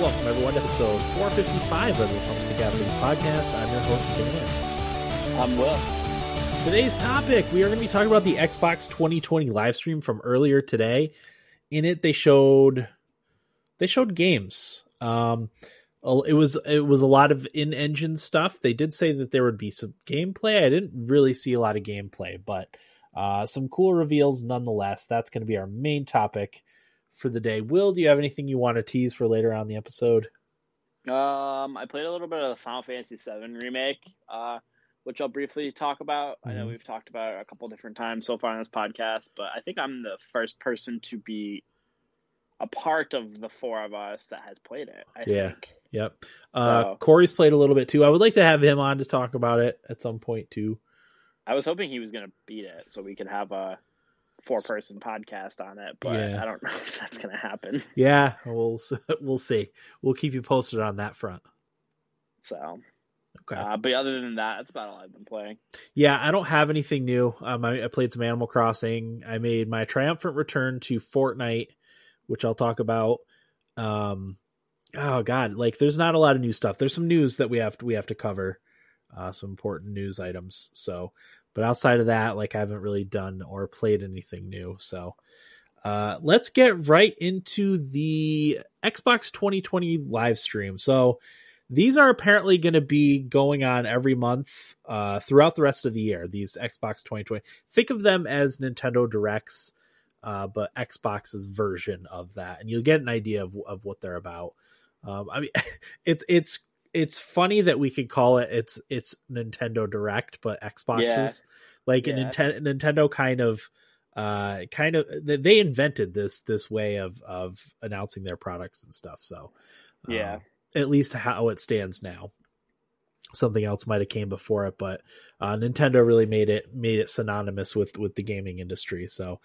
Welcome, everyone, to episode 455 of the Pumps to Caffeine podcast. I'm your host, Dan. I'm Will. Today's topic we are going to be talking about the Xbox 2020 live stream from earlier today. In it, they showed they showed games. Um, it was it was a lot of in-engine stuff. They did say that there would be some gameplay. I didn't really see a lot of gameplay, but uh, some cool reveals nonetheless. That's going to be our main topic for the day. Will, do you have anything you want to tease for later on the episode? Um, I played a little bit of the Final Fantasy VII remake, uh, which I'll briefly talk about. Mm-hmm. I know mm-hmm. we've talked about it a couple different times so far on this podcast, but I think I'm the first person to be a part of the four of us that has played it. I yeah. think. Yep. Uh, so, Corey's played a little bit too. I would like to have him on to talk about it at some point too. I was hoping he was going to beat it so we could have a four person podcast on it, but yeah. I don't know if that's going to happen. Yeah, we'll we'll see. We'll keep you posted on that front. So, okay. Uh, but other than that, that's about all I've been playing. Yeah, I don't have anything new. Um, I, I played some Animal Crossing. I made my triumphant return to Fortnite, which I'll talk about. Um, oh God, like there's not a lot of new stuff. There's some news that we have to, we have to cover. Uh, some important news items. So but outside of that, like I haven't really done or played anything new. So uh, let's get right into the Xbox 2020 live stream. So these are apparently going to be going on every month uh, throughout the rest of the year. These Xbox 2020. Think of them as Nintendo Directs, uh, but Xbox's version of that, and you'll get an idea of, of what they're about. Um, I mean, it's it's it's funny that we could call it it's it's Nintendo Direct, but Xboxes yeah. like yeah. Nintendo Nintendo kind of uh kind of they invented this this way of of announcing their products and stuff. So um, yeah, at least how it stands now. Something else might have came before it, but uh, Nintendo really made it made it synonymous with with the gaming industry. So,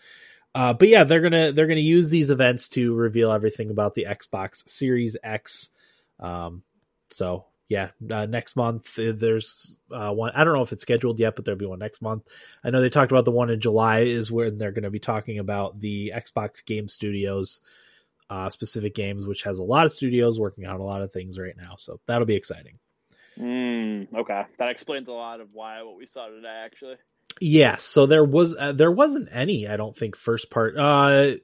uh, but yeah, they're gonna they're gonna use these events to reveal everything about the Xbox Series X. Um, so yeah, uh, next month uh, there's uh, one. I don't know if it's scheduled yet, but there'll be one next month. I know they talked about the one in July is when they're going to be talking about the Xbox Game Studios uh, specific games, which has a lot of studios working on a lot of things right now. So that'll be exciting. Mm, okay, that explains a lot of why what we saw today. Actually, yes. So there was uh, there wasn't any. I don't think first part. Uh,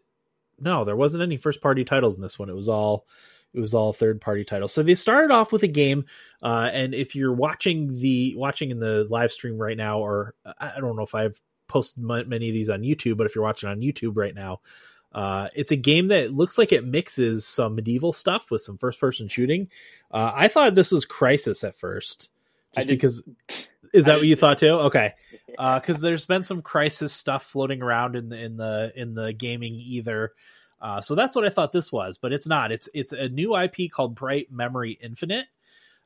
no, there wasn't any first party titles in this one. It was all it was all third party titles. So they started off with a game, uh, and if you're watching the watching in the live stream right now, or I don't know if I've posted many of these on YouTube, but if you're watching on YouTube right now, uh, it's a game that looks like it mixes some medieval stuff with some first person shooting. Uh, I thought this was Crysis at first, just because. Is that what you thought too? Okay, because uh, there's been some Crysis stuff floating around in the in the in the gaming either uh, so that's what I thought this was, but it's not. It's it's a new IP called Bright Memory Infinite.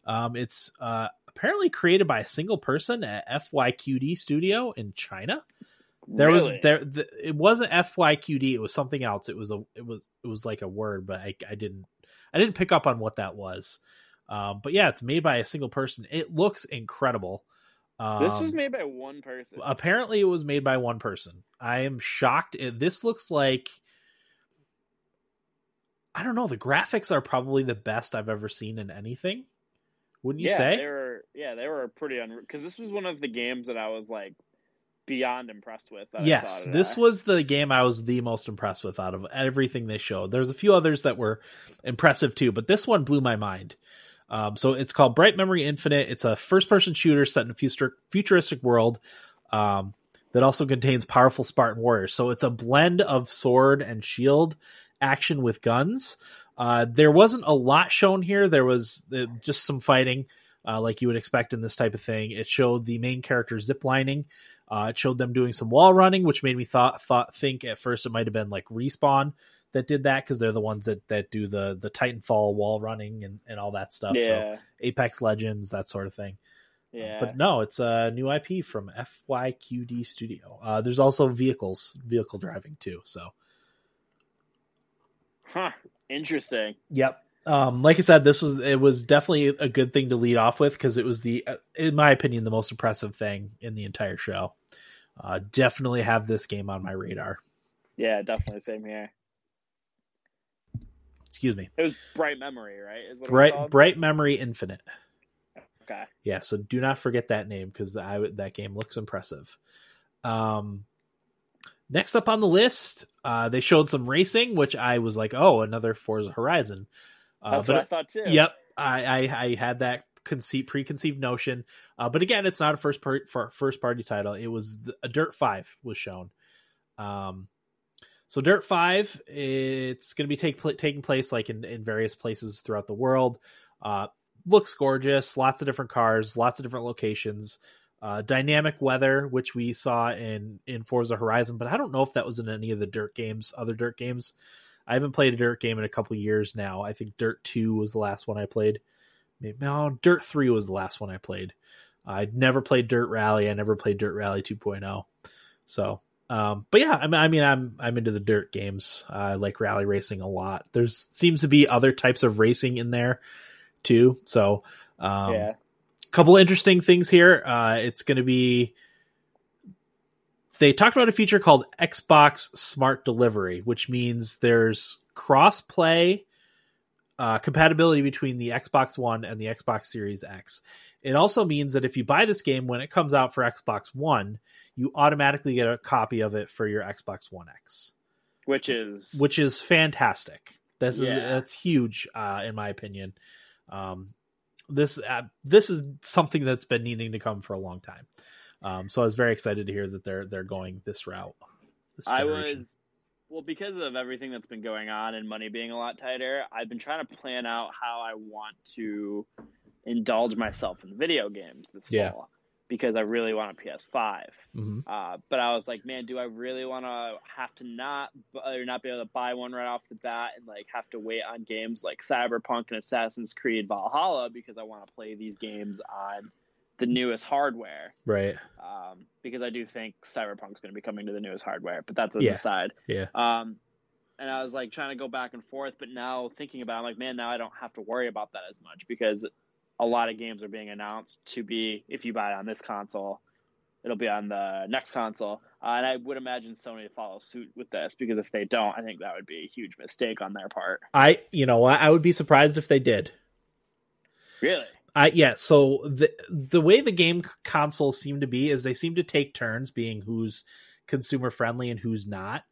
Um, it's uh, apparently created by a single person at FYQD Studio in China. There really? was there the, it wasn't FYQD, it was something else. It was a it was it was like a word, but I, I didn't I didn't pick up on what that was. Um, but yeah, it's made by a single person. It looks incredible. Um, this was um, made by one person. Apparently, it was made by one person. I am shocked. This looks like I don't know. The graphics are probably the best I've ever seen in anything. Wouldn't you yeah, say? They were, yeah, they were pretty unreal. Because this was one of the games that I was like beyond impressed with. yes, this was the game I was the most impressed with out of everything they showed. There's a few others that were impressive too, but this one blew my mind. Um, so it's called Bright Memory Infinite. It's a first-person shooter set in a futuristic world um, that also contains powerful Spartan warriors. So it's a blend of sword and shield action with guns. Uh, there wasn't a lot shown here. There was uh, just some fighting, uh, like you would expect in this type of thing. It showed the main character ziplining. Uh, it showed them doing some wall running, which made me thought thought think at first it might have been like respawn that did that because they're the ones that that do the the Titanfall wall running and and all that stuff. Yeah. So Apex Legends, that sort of thing. Yeah. but no, it's a new IP from FYQD Studio. Uh, there's also vehicles, vehicle driving too. So Huh. Interesting. Yep. Um, like I said, this was it was definitely a good thing to lead off with because it was the, in my opinion, the most impressive thing in the entire show. Uh, definitely have this game on my radar. Yeah, definitely same here. Excuse me. It was Bright Memory, right? Is what Bright Bright Memory Infinite. Okay. Yeah, so do not forget that name because I that game looks impressive. Um, next up on the list, uh, they showed some racing, which I was like, oh, another Forza Horizon. Uh, That's what I thought too. Yep, I, I, I had that conceit preconceived notion, uh, but again, it's not a first part for first party title. It was the, a Dirt Five was shown. Um, so Dirt Five, it's going to be take taking place like in, in various places throughout the world. Uh, looks gorgeous. Lots of different cars, lots of different locations. Uh, dynamic weather, which we saw in in Forza Horizon, but I don't know if that was in any of the Dirt games, other Dirt games. I haven't played a Dirt game in a couple years now. I think Dirt Two was the last one I played. Maybe no, Dirt Three was the last one I played. I'd never played Dirt Rally. I never played Dirt Rally 2.0. So, um, but yeah, I mean, I mean, I'm I'm into the dirt games. I like rally racing a lot. There's seems to be other types of racing in there too. So, um, yeah, couple interesting things here. Uh, it's going to be. They talked about a feature called Xbox Smart Delivery, which means there's cross play uh, compatibility between the Xbox One and the Xbox Series X. It also means that if you buy this game when it comes out for Xbox One, you automatically get a copy of it for your Xbox One X, which is which is fantastic. This yeah. is that's huge uh, in my opinion. Um, this uh, this is something that's been needing to come for a long time. Um, so I was very excited to hear that they're they're going this route. This I was well because of everything that's been going on and money being a lot tighter. I've been trying to plan out how I want to indulge myself in video games this yeah. fall because I really want a PS5. Mm-hmm. Uh, but I was like, man, do I really want to have to not or not be able to buy one right off the bat and like have to wait on games like Cyberpunk and Assassin's Creed Valhalla because I want to play these games on the newest hardware, right? Um, because I do think Cyberpunk's going to be coming to the newest hardware, but that's on yeah. the side. Yeah. Um, and I was like trying to go back and forth, but now thinking about, it, I'm like, man, now I don't have to worry about that as much because a lot of games are being announced to be if you buy it on this console, it'll be on the next console. Uh, and I would imagine Sony to follow suit with this because if they don't, I think that would be a huge mistake on their part. I, you know, I would be surprised if they did. Really? I yeah. So the the way the game consoles seem to be is they seem to take turns being who's consumer friendly and who's not.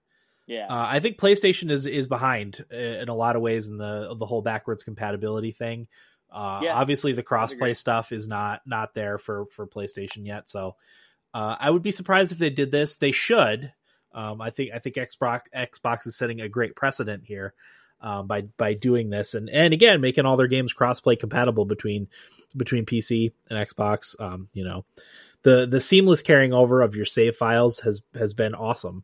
Yeah, uh, I think PlayStation is is behind uh, in a lot of ways in the the whole backwards compatibility thing. Uh, yeah, obviously, the crossplay stuff is not not there for for PlayStation yet. So uh, I would be surprised if they did this. They should. Um, I think I think Xbox Xbox is setting a great precedent here um, by by doing this, and and again making all their games crossplay compatible between between PC and Xbox. Um, you know, the the seamless carrying over of your save files has has been awesome.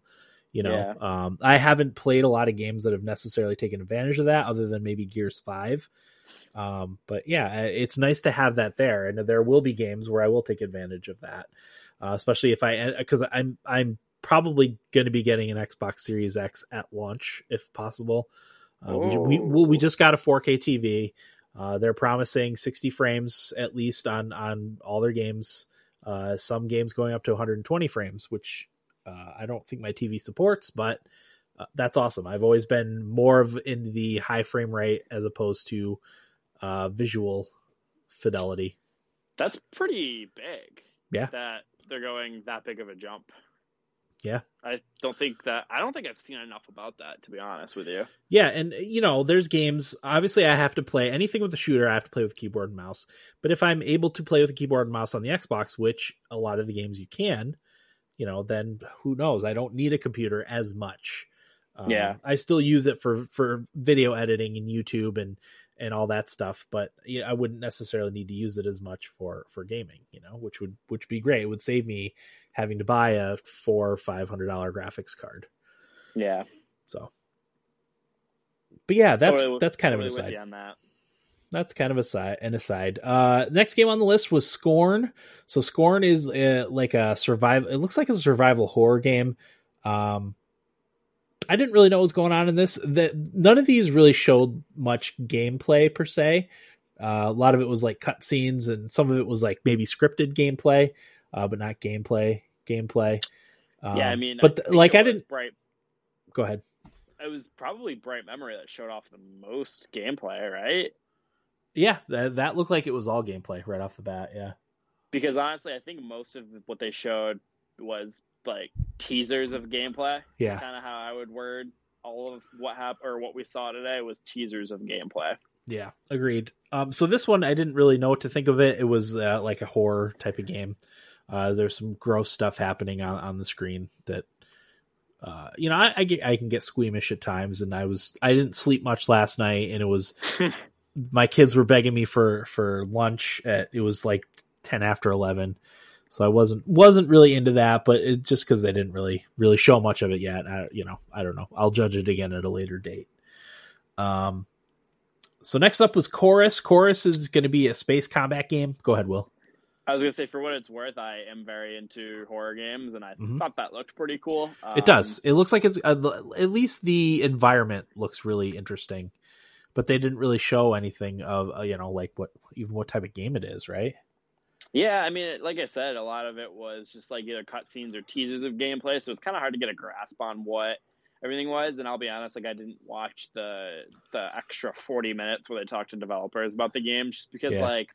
You know, yeah. um, I haven't played a lot of games that have necessarily taken advantage of that, other than maybe Gears Five. Um, but yeah, it's nice to have that there, and there will be games where I will take advantage of that, uh, especially if I because I'm I'm probably going to be getting an Xbox Series X at launch if possible. Uh, we, we, well, we just got a 4K TV. Uh, they're promising 60 frames at least on on all their games. Uh, some games going up to 120 frames, which uh, I don't think my TV supports, but uh, that's awesome. I've always been more of in the high frame rate as opposed to uh, visual fidelity. That's pretty big. Yeah, that they're going that big of a jump. Yeah. I don't think that I don't think I've seen enough about that to be honest with you. Yeah, and you know, there's games obviously I have to play anything with a shooter, I have to play with keyboard and mouse. But if I'm able to play with a keyboard and mouse on the Xbox, which a lot of the games you can, you know, then who knows? I don't need a computer as much. Um, yeah. I still use it for for video editing and YouTube and and all that stuff, but I wouldn't necessarily need to use it as much for for gaming, you know, which would which would be great. It would save me having to buy a four or five hundred dollar graphics card. Yeah. So, but yeah, that's totally, that's kind totally of an aside. On that. That's kind of a side an aside. Uh, next game on the list was Scorn. So Scorn is uh, like a survival. It looks like a survival horror game. Um, I didn't really know what was going on in this. That none of these really showed much gameplay per se. Uh, a lot of it was like cutscenes, and some of it was like maybe scripted gameplay, uh, but not gameplay. Gameplay. Um, yeah, I mean, but I like I didn't. Bright. Go ahead. it was probably Bright Memory that showed off the most gameplay, right? Yeah, that, that looked like it was all gameplay right off the bat. Yeah, because honestly, I think most of what they showed was like teasers of gameplay. Yeah, kind of how I would word all of what happened or what we saw today was teasers of gameplay. Yeah, agreed. Um, so this one I didn't really know what to think of it. It was uh, like a horror type of game. Uh, there's some gross stuff happening on, on the screen that, uh, you know, I, I, get I can get squeamish at times, and I was I didn't sleep much last night, and it was my kids were begging me for for lunch at it was like ten after eleven, so I wasn't wasn't really into that, but it just because they didn't really really show much of it yet. I, you know, I don't know. I'll judge it again at a later date. Um, so next up was Chorus. Chorus is going to be a space combat game. Go ahead, Will. I was gonna say, for what it's worth, I am very into horror games, and I mm-hmm. thought that looked pretty cool. Um, it does. It looks like it's uh, at least the environment looks really interesting, but they didn't really show anything of uh, you know like what even what type of game it is, right? Yeah, I mean, like I said, a lot of it was just like either cutscenes or teasers of gameplay, so it's kind of hard to get a grasp on what everything was. And I'll be honest, like I didn't watch the the extra forty minutes where they talked to developers about the game, just because yeah. like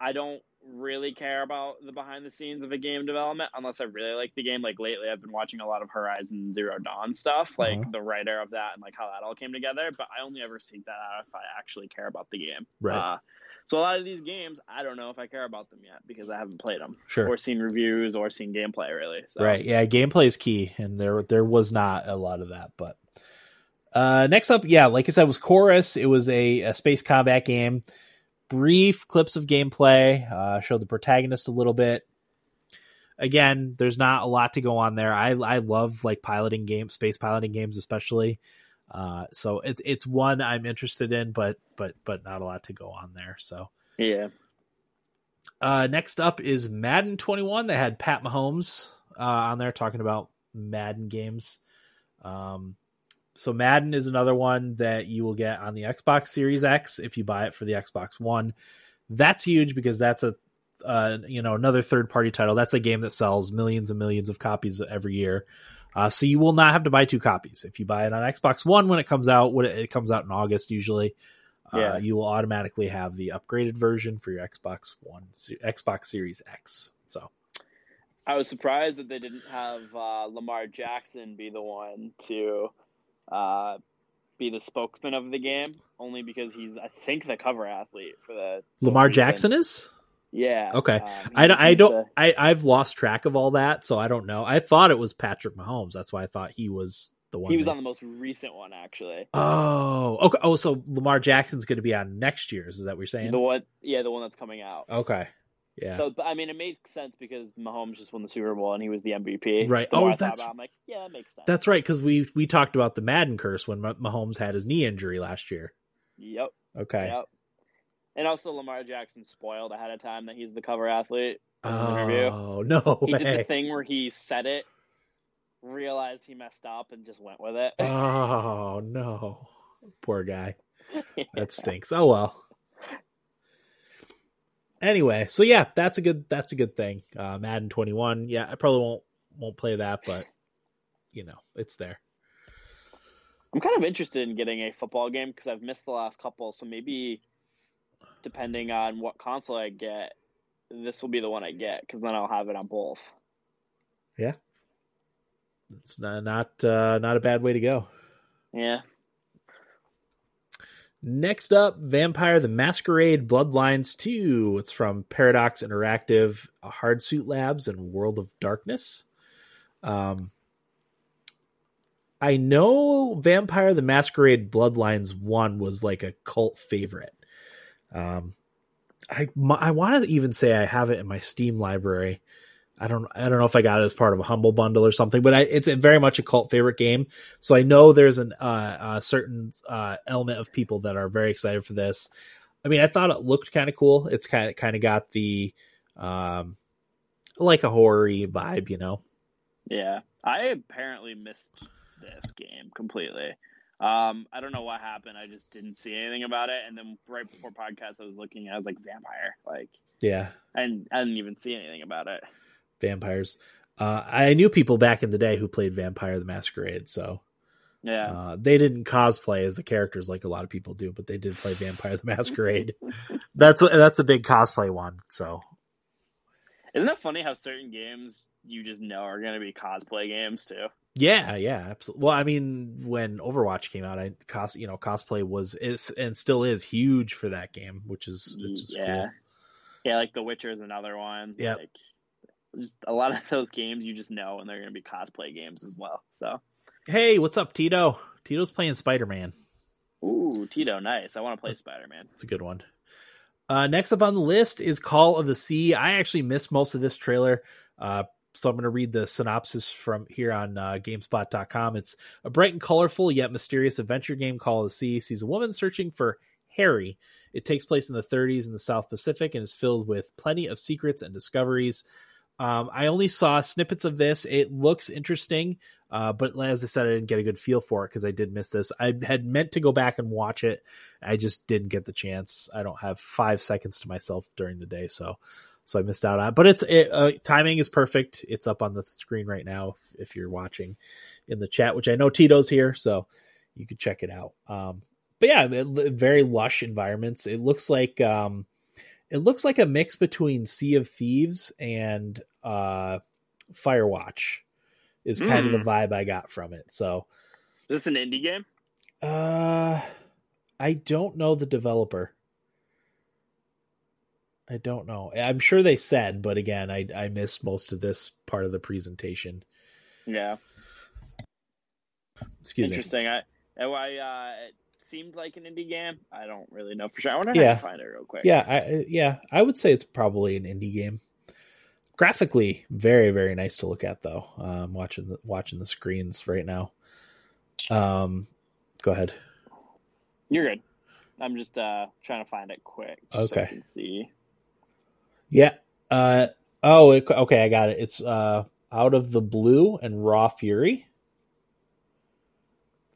I don't really care about the behind the scenes of a game development unless I really like the game. Like lately, I've been watching a lot of Horizon Zero Dawn stuff, like uh-huh. the writer of that and like how that all came together. But I only ever seek that out if I actually care about the game. Right. Uh, so a lot of these games, I don't know if I care about them yet because I haven't played them, sure, or seen reviews or seen gameplay really. So. Right. Yeah, gameplay is key, and there there was not a lot of that, but. Uh, next up, yeah, like I said, was Chorus. It was a, a space combat game brief clips of gameplay, uh, showed the protagonist a little bit. Again, there's not a lot to go on there. I I love like piloting games, space piloting games especially. Uh, so it's it's one I'm interested in, but but but not a lot to go on there. So yeah. Uh, next up is Madden 21. They had Pat Mahomes uh, on there talking about Madden games. Um, so Madden is another one that you will get on the Xbox Series X if you buy it for the Xbox One. That's huge because that's a uh, you know another third party title. That's a game that sells millions and millions of copies every year. Uh, so you will not have to buy two copies if you buy it on Xbox One when it comes out. When it, comes out in August usually, uh, yeah. you will automatically have the upgraded version for your Xbox One, Xbox Series X. So. I was surprised that they didn't have uh, Lamar Jackson be the one to uh, be the spokesman of the game, only because he's I think the cover athlete for the Lamar Jackson is. Yeah. Okay. Um, I, I don't. The... I I've lost track of all that, so I don't know. I thought it was Patrick Mahomes. That's why I thought he was the one. He was on the most recent one, actually. Oh. Okay. Oh, so Lamar Jackson's going to be on next year's. Is that what you're saying? The one. Yeah, the one that's coming out. Okay. Yeah. So, I mean, it makes sense because Mahomes just won the Super Bowl and he was the MVP. Right. The oh, that's. I'm like, yeah, that makes sense. That's right because we we talked about the Madden curse when Mahomes had his knee injury last year. Yep. Okay. Yep. And also, Lamar Jackson spoiled ahead of time that he's the cover athlete. oh interview. no! He way. did the thing where he said it, realized he messed up, and just went with it. oh no! Poor guy. yeah. That stinks. Oh well anyway, so yeah, that's a good that's a good thing. Uh, Madden 21. Yeah, I probably won't won't play that, but you know, it's there. I'm kind of interested in getting a football game because I've missed the last couple. So maybe, depending on what console I get, this will be the one I get because then I'll have it on both. Yeah, it's not not uh, not a bad way to go. Yeah, Next up, Vampire the Masquerade Bloodlines 2. It's from Paradox Interactive, Hardsuit Labs, and World of Darkness. Um, I know Vampire the Masquerade Bloodlines 1 was like a cult favorite. Um, I, I want to even say I have it in my Steam library. I don't I don't know if I got it as part of a humble bundle or something, but I, it's a very much a cult favorite game. So I know there's an uh, a certain uh, element of people that are very excited for this. I mean, I thought it looked kind of cool. It's kind of kind of got the um, like a horror vibe, you know. Yeah, I apparently missed this game completely. Um, I don't know what happened. I just didn't see anything about it, and then right before podcast, I was looking. I was like, vampire, like yeah, and I didn't even see anything about it vampires. Uh, I knew people back in the day who played Vampire the Masquerade, so Yeah. Uh, they didn't cosplay as the characters like a lot of people do, but they did play Vampire the Masquerade. that's what that's a big cosplay one. So, isn't it funny how certain games you just know are going to be cosplay games too? Yeah, yeah, absolutely. Well, I mean, when Overwatch came out, I cos you know cosplay was is and still is huge for that game, which is which is yeah, cool. yeah. Like The Witcher is another one. Yeah, like, just a lot of those games you just know, and they're going to be cosplay games as well. So Hey, what's up, Tito? Tito's playing Spider Man. Ooh, Tito, nice. I want to play Spider Man. It's a good one. Uh, next up on the list is Call of the Sea. I actually missed most of this trailer, uh, so I'm going to read the synopsis from here on uh, GameSpot.com. It's a bright and colorful yet mysterious adventure game, Call of the Sea, sees a woman searching for Harry. It takes place in the 30s in the South Pacific and is filled with plenty of secrets and discoveries. Um, I only saw snippets of this. It looks interesting, uh, but as I said, I didn't get a good feel for it because I did miss this. I had meant to go back and watch it. I just didn't get the chance. I don't have five seconds to myself during the day, so so I missed out on. It. But it's it, uh, timing is perfect. It's up on the screen right now if, if, you're watching in the chat, which I know Tito's here, so you could check it out. Um, but yeah, it, very lush environments. It looks like um, it looks like a mix between Sea of Thieves and uh, Firewatch is kind mm. of the hmm. vibe I got from it. So, is this an indie game? Uh, I don't know the developer. I don't know. I'm sure they said, but again, I I missed most of this part of the presentation. Yeah. Excuse Interesting. me. Interesting. I, I uh, seemed like an indie game. I don't really know for sure. I wonder yeah. how to find it real quick. Yeah, I, yeah, I would say it's probably an indie game. Graphically very very nice to look at though. Um watching the watching the screens right now. Um go ahead. You're good. I'm just uh trying to find it quick okay so I can see. Yeah uh oh it, okay i got it. It's uh out of the blue and raw fury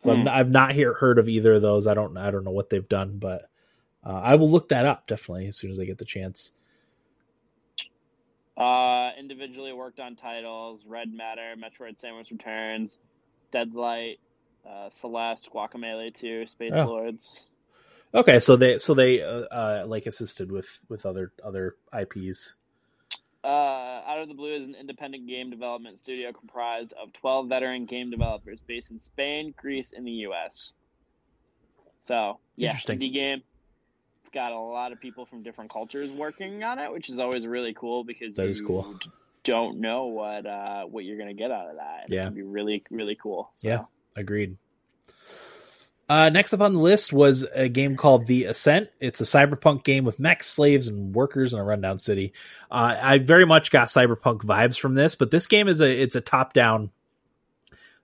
so hmm. I've not hear, heard of either of those i don't i don't know what they've done but uh, i will look that up definitely as soon as i get the chance uh, individually worked on titles: Red Matter, Metroid: Samus Returns, Deadlight, uh, Celeste, Guacamelee 2, Space oh. Lords. Okay, so they so they uh, uh, like assisted with with other other IPs. Uh, Out of the Blue is an independent game development studio comprised of 12 veteran game developers based in Spain, Greece, and the U.S. So, yeah, indie game it's got a lot of people from different cultures working on it, which is always really cool because that is cool. Don't know what uh, what you're gonna get out of that. And yeah, it'd be really really cool. So. Yeah, agreed. Uh, next up on the list was a game called The Ascent. It's a cyberpunk game with mechs, slaves, and workers in a rundown city. Uh, I very much got cyberpunk vibes from this, but this game is a it's a top down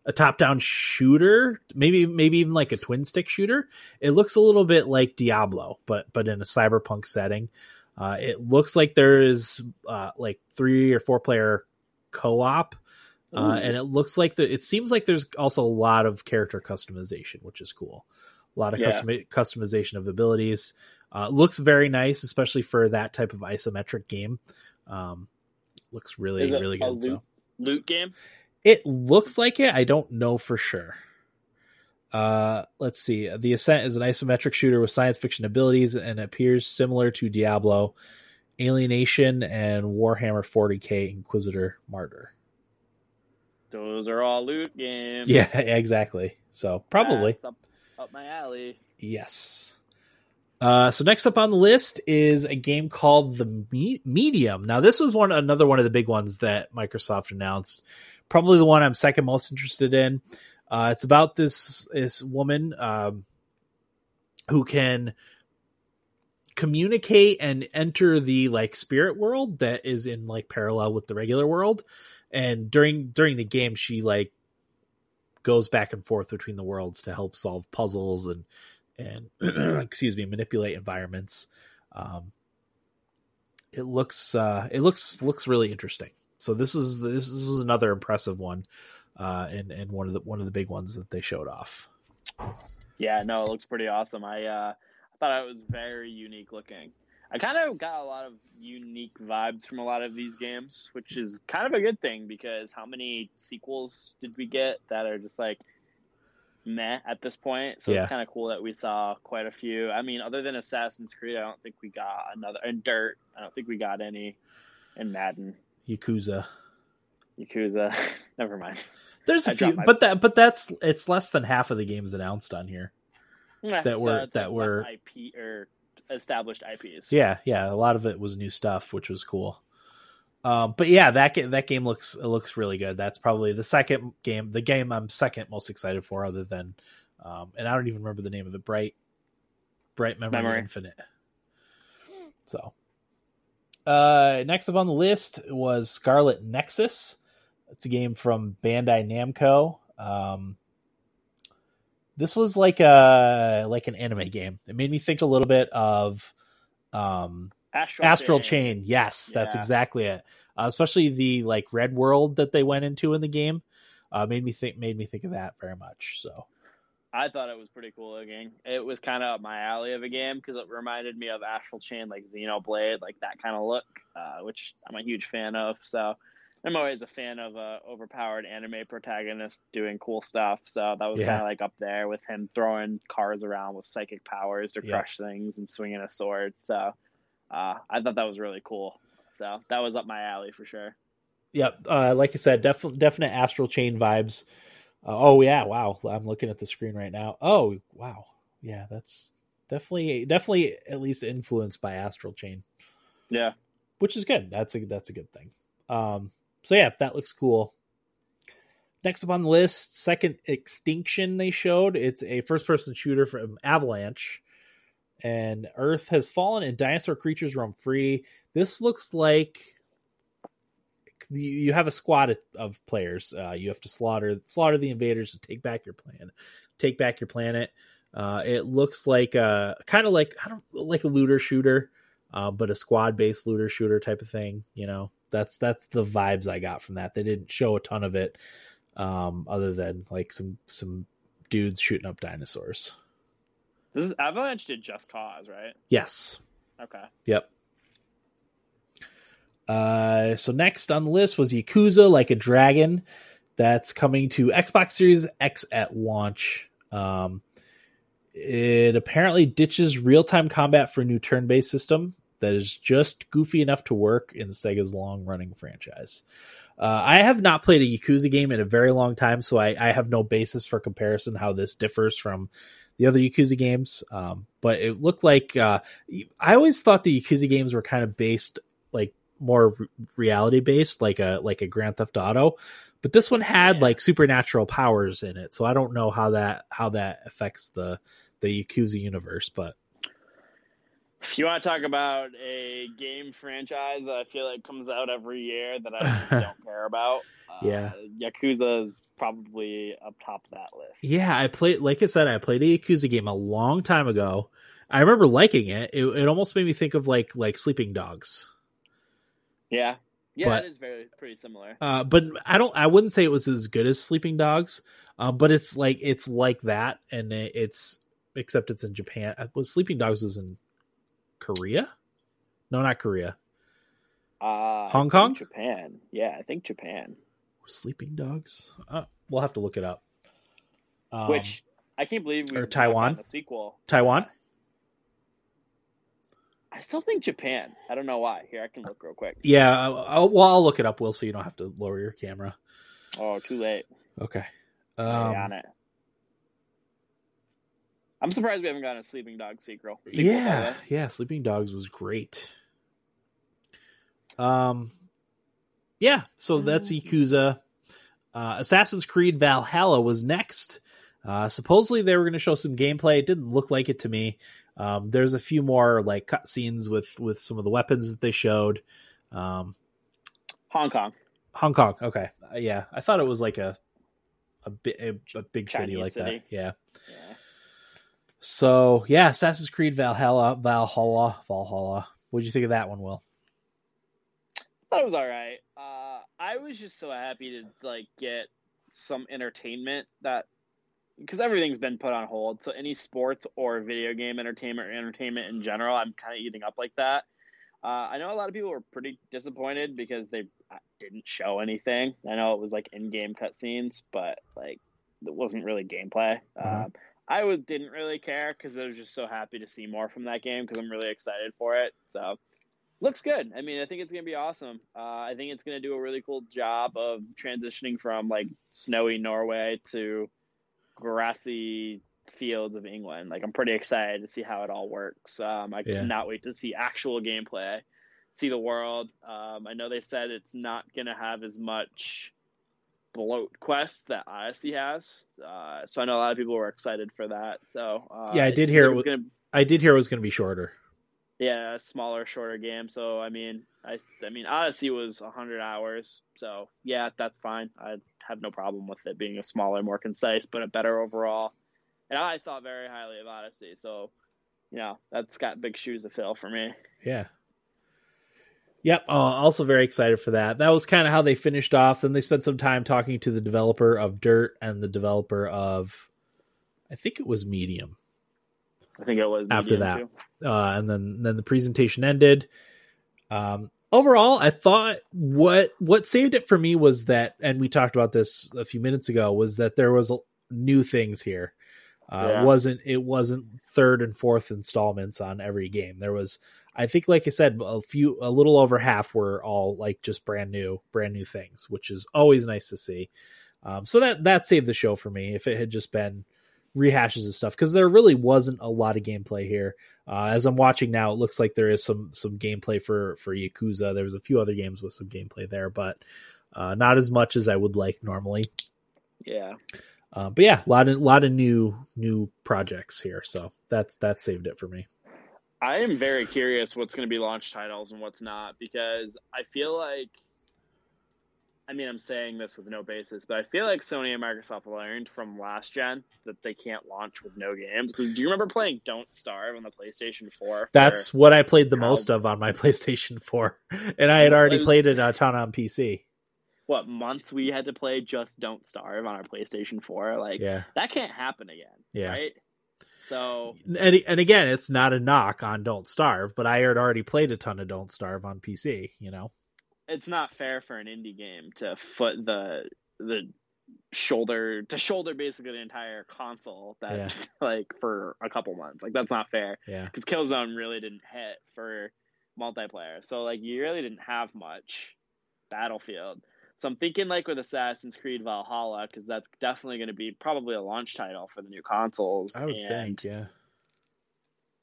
a top-down shooter, maybe maybe even like a twin stick shooter. It looks a little bit like Diablo, but but in a cyberpunk setting. Uh, it looks like there is uh, like three or four player co-op, uh, and it looks like the. It seems like there's also a lot of character customization, which is cool. A lot of yeah. custom, customization of abilities. Uh, looks very nice, especially for that type of isometric game. Um, looks really really good. Loot, so. loot game. It looks like it. I don't know for sure. Uh, let's see. The Ascent is an isometric shooter with science fiction abilities and appears similar to Diablo, Alienation, and Warhammer 40k Inquisitor Martyr. Those are all loot games. Yeah, exactly. So probably up, up my alley. Yes. Uh, so next up on the list is a game called the Me- Medium. Now this was one another one of the big ones that Microsoft announced probably the one I'm second most interested in. Uh, it's about this this woman um, who can communicate and enter the like spirit world that is in like parallel with the regular world and during during the game she like goes back and forth between the worlds to help solve puzzles and and excuse me manipulate environments um it looks uh it looks looks really interesting so this was this, this was another impressive one, uh, and and one of the one of the big ones that they showed off. Yeah, no, it looks pretty awesome. I uh, I thought it was very unique looking. I kind of got a lot of unique vibes from a lot of these games, which is kind of a good thing because how many sequels did we get that are just like meh at this point. So Yeah. it's kind of cool that we saw quite a few. I mean, other than Assassin's Creed, I don't think we got another. And Dirt, I don't think we got any. And Madden, Yakuza. Yakuza, never mind. There's a I few, but that but that's it's less than half of the games announced on here. Yeah, That so were- that were- IP or established IPs. Yeah, yeah, a lot of it was new stuff, which was cool. Um, but yeah, that game that game looks it looks really good. That's probably the second game, the game I'm second most excited for, other than, um, and I don't even remember the name of it. Bright, Bright Memory, Memory. Infinite. So, uh, next up on the list was Scarlet Nexus. It's a game from Bandai Namco. Um, this was like a like an anime game. It made me think a little bit of um, Astral, Astral Chain. Chain. Yes, that's exactly it. Uh, especially the like red world that they went into in the game uh, made me think made me think of that very much. So I thought it was pretty cool looking. It was kind of my alley of a game because it reminded me of Astral Chain, like Xenoblade, like that kind of look, uh, which I'm a huge fan of. So I'm always a fan of a overpowered anime protagonist doing cool stuff. So that was Yeah. kind of like up there with him throwing cars around with psychic powers to Yeah. crush things and swinging a sword. So uh, I thought that was really cool. So that was up my alley for sure. Yep. Uh, like I said, definitely definite astral chain vibes. Uh, oh yeah, wow. I'm looking at the screen right now. Oh wow, yeah, that's definitely definitely at least influenced by astral chain, Yeah. which is good. That's a that's a good thing. Um, so yeah, that looks cool. Next up on the list, second extinction they showed. It's a first person shooter from Avalanche. And Earth has fallen and dinosaur creatures roam free. This looks like you have a squad of- of players. Uh, you have to slaughter slaughter the invaders to take back your plan, take back your planet. Uh, it looks like a kind of like I don't like a looter shooter, uh, but a squad based looter shooter type of thing. You know, that's that's the vibes I got from that. They didn't show a ton of it, um, other than like some some dudes shooting up dinosaurs. This is Avalanche did Just Cause, right? Yes. Okay. Yep. Uh, so next on the list was Yakuza Like a Dragon. That's coming to Xbox Series X at launch. Um, it apparently ditches real time combat for a new turn based system that is just goofy enough to work in Sega's long running franchise. Uh, I have not played a Yakuza game in a very long time, so I, I have no basis for comparison how this differs from the other Yakuza games. Um, but it looked like uh, I always thought the Yakuza games were kind of based like more re- reality based, like a like a Grand Theft Auto. But this one had Yeah. like supernatural powers in it, so I don't know how that how that affects the the Yakuza universe. But If you want to talk about a game franchise that I feel like comes out every year that I don't care about, uh, Yeah. Yakuza is probably up top of that list. yeah, I played like I said, I played a Yakuza game a long time ago. I remember liking it. It, it almost made me think of like like Sleeping Dogs. yeah, yeah. But- it is very pretty similar. Uh, but I don't. I wouldn't say it was as good as Sleeping Dogs. Uh, but it's like it's like that, and it- it's except it's in Japan. Uh, Was Sleeping Dogs was in Korea? No, not Korea. Uh, Hong Kong? Japan. Yeah, I think Japan. Sleeping Dogs. Uh, we'll have to look it up. Um, Which I can't believe we or Taiwan? a sequel. Taiwan? I still think Japan. I don't know why. Here, I can look real quick. Yeah. I'll, I'll- well, I'll look it up, Will, so you don't have to lower your camera. Oh, too late. Okay. Um, on it. I'm surprised we haven't gotten a Sleeping Dog sequel. sequel yeah, yeah. Sleeping Dogs was great. Um, yeah. So that's Yakuza. Uh, Assassin's Creed Valhalla was next. Uh, supposedly they were going to show some gameplay. It didn't look like it to me. Um, there's a few more like cutscenes with with some of the weapons that they showed. Um, Hong Kong. Hong Kong. Okay, uh, yeah. I thought it was like a a, bi- a, a big city like city. that. Yeah. Yeah. So yeah, Assassin's Creed Valhalla, Valhalla, Valhalla. What'd you think of that one, Will? thought it was all right. Uh, I was just so happy to like get some entertainment that because everything's been put on hold. So any sports or video game entertainment or entertainment in general, I'm kind of eating up like that. Uh, I know a lot of people were pretty disappointed because they uh, didn't show anything. I know it was like in-game cutscenes, but like it wasn't really gameplay. Mhm. Um, I was didn't really care because I was just so happy to see more from that game because I'm really excited for it. So looks good. I mean, I think it's gonna be awesome. Uh, I think it's gonna do a really cool job of transitioning from like snowy Norway to grassy fields of England. Like I'm pretty excited to see how it all works. Um, I Yeah. cannot wait to see actual gameplay, see the world. Um, I know they said it's not gonna have as much bloat quests that Odyssey has. Uh, so I know a lot of people were excited for that. So uh, Yeah, I did hear it it's gonna I did hear it was going to be shorter. yeah, smaller, shorter game. So I mean, I I mean, Odyssey was hundred hours. So yeah, that's fine. I have no problem with it being a smaller, more concise, but a better overall. And I thought very highly of Odyssey. So you know, that's got big shoes to fill for me. Yeah. Yep. Uh, also very excited for that. That was kind of how they finished off. Then they spent some time talking to the developer of Dirt and the developer of, I think it was Medium. I think it was After that. uh, and then then the presentation ended. Um, overall, I thought what what saved it for me was that, and we talked about this a few minutes ago, was that there was new things here. Uh, Yeah. It wasn't it wasn't third and fourth installments on every game. There was, I think, like I said, a few, a little over half were all like just brand new, brand new things, which is always nice to see. Um, so that that saved the show for me. If it had just been rehashes of stuff, because there really wasn't a lot of gameplay here. Uh, as I'm watching now, it looks like there is some some gameplay for for Yakuza. There was a few other games with some gameplay there, but uh, not as much as I would like normally. Yeah. Uh, but yeah, a lot of lot of new new projects here, so that's that saved it for me. I am very curious what's going to be launch titles and what's not because I feel like, I mean, I'm saying this with no basis, but I feel like Sony and Microsoft learned from last gen that they can't launch with no games. Do you remember playing Don't Starve on the PlayStation 4? That's what I played the most of on my PlayStation 4, and I had already played it a ton on PC. what months we had to play just Don't Starve on our PlayStation 4? Like, Yeah, that can't happen again. Yeah. Right? So, and and again, it's not a knock on Don't Starve, but I had already played a ton of Don't Starve on PC. You know, it's not fair for an indie game to foot the the shoulder to shoulder basically the entire console that Yeah. like for a couple months. Like that's not fair. Yeah, because killzone really didn't hit for multiplayer. So like you really didn't have much battlefield so i'm thinking like with assassin's creed valhalla because that's definitely going to be probably a launch title for the new consoles I would and think, yeah,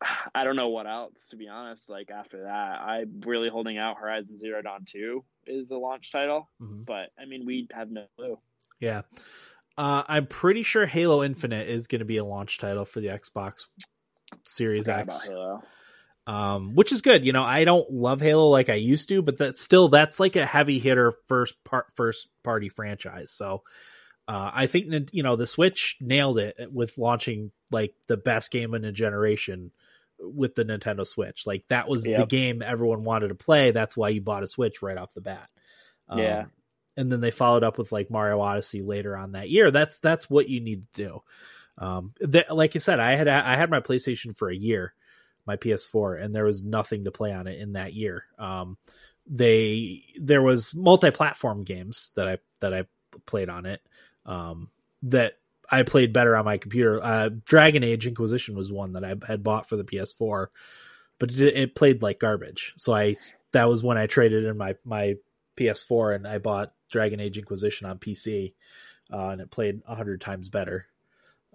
I don't know what else to be honest. Like after that, I'm really holding out Horizon Zero Dawn Two is a launch title, Mhm. but I mean we have no clue. yeah. Uh, I'm pretty sure Halo Infinite is going to be a launch title for the Xbox Series Forgot about X. Halo. Um, which is good. You know, I don't love Halo like I used to, but that's still that's like a heavy hitter first part first party franchise. So uh, I think you know the Switch nailed it with launching like the best game in a generation with the Nintendo Switch. Like that was the game everyone wanted to play. That's why you bought a Switch right off the bat. Um, Yeah. and then they followed up with like Mario Odyssey later on that year. That's that's what you need to do. Um, that, like I said, I had I had my PlayStation for a year, my PS4, and there was nothing to play on it in that year. Um, they there was multi-platform games that I that I played on it um, that I played better on my computer. Uh, Dragon Age Inquisition was one that I had bought for the PS4, but it, it played like garbage. So I that was when I traded in my my PS4 and I bought Dragon Age Inquisition on PC, uh, and it played a hundred times better.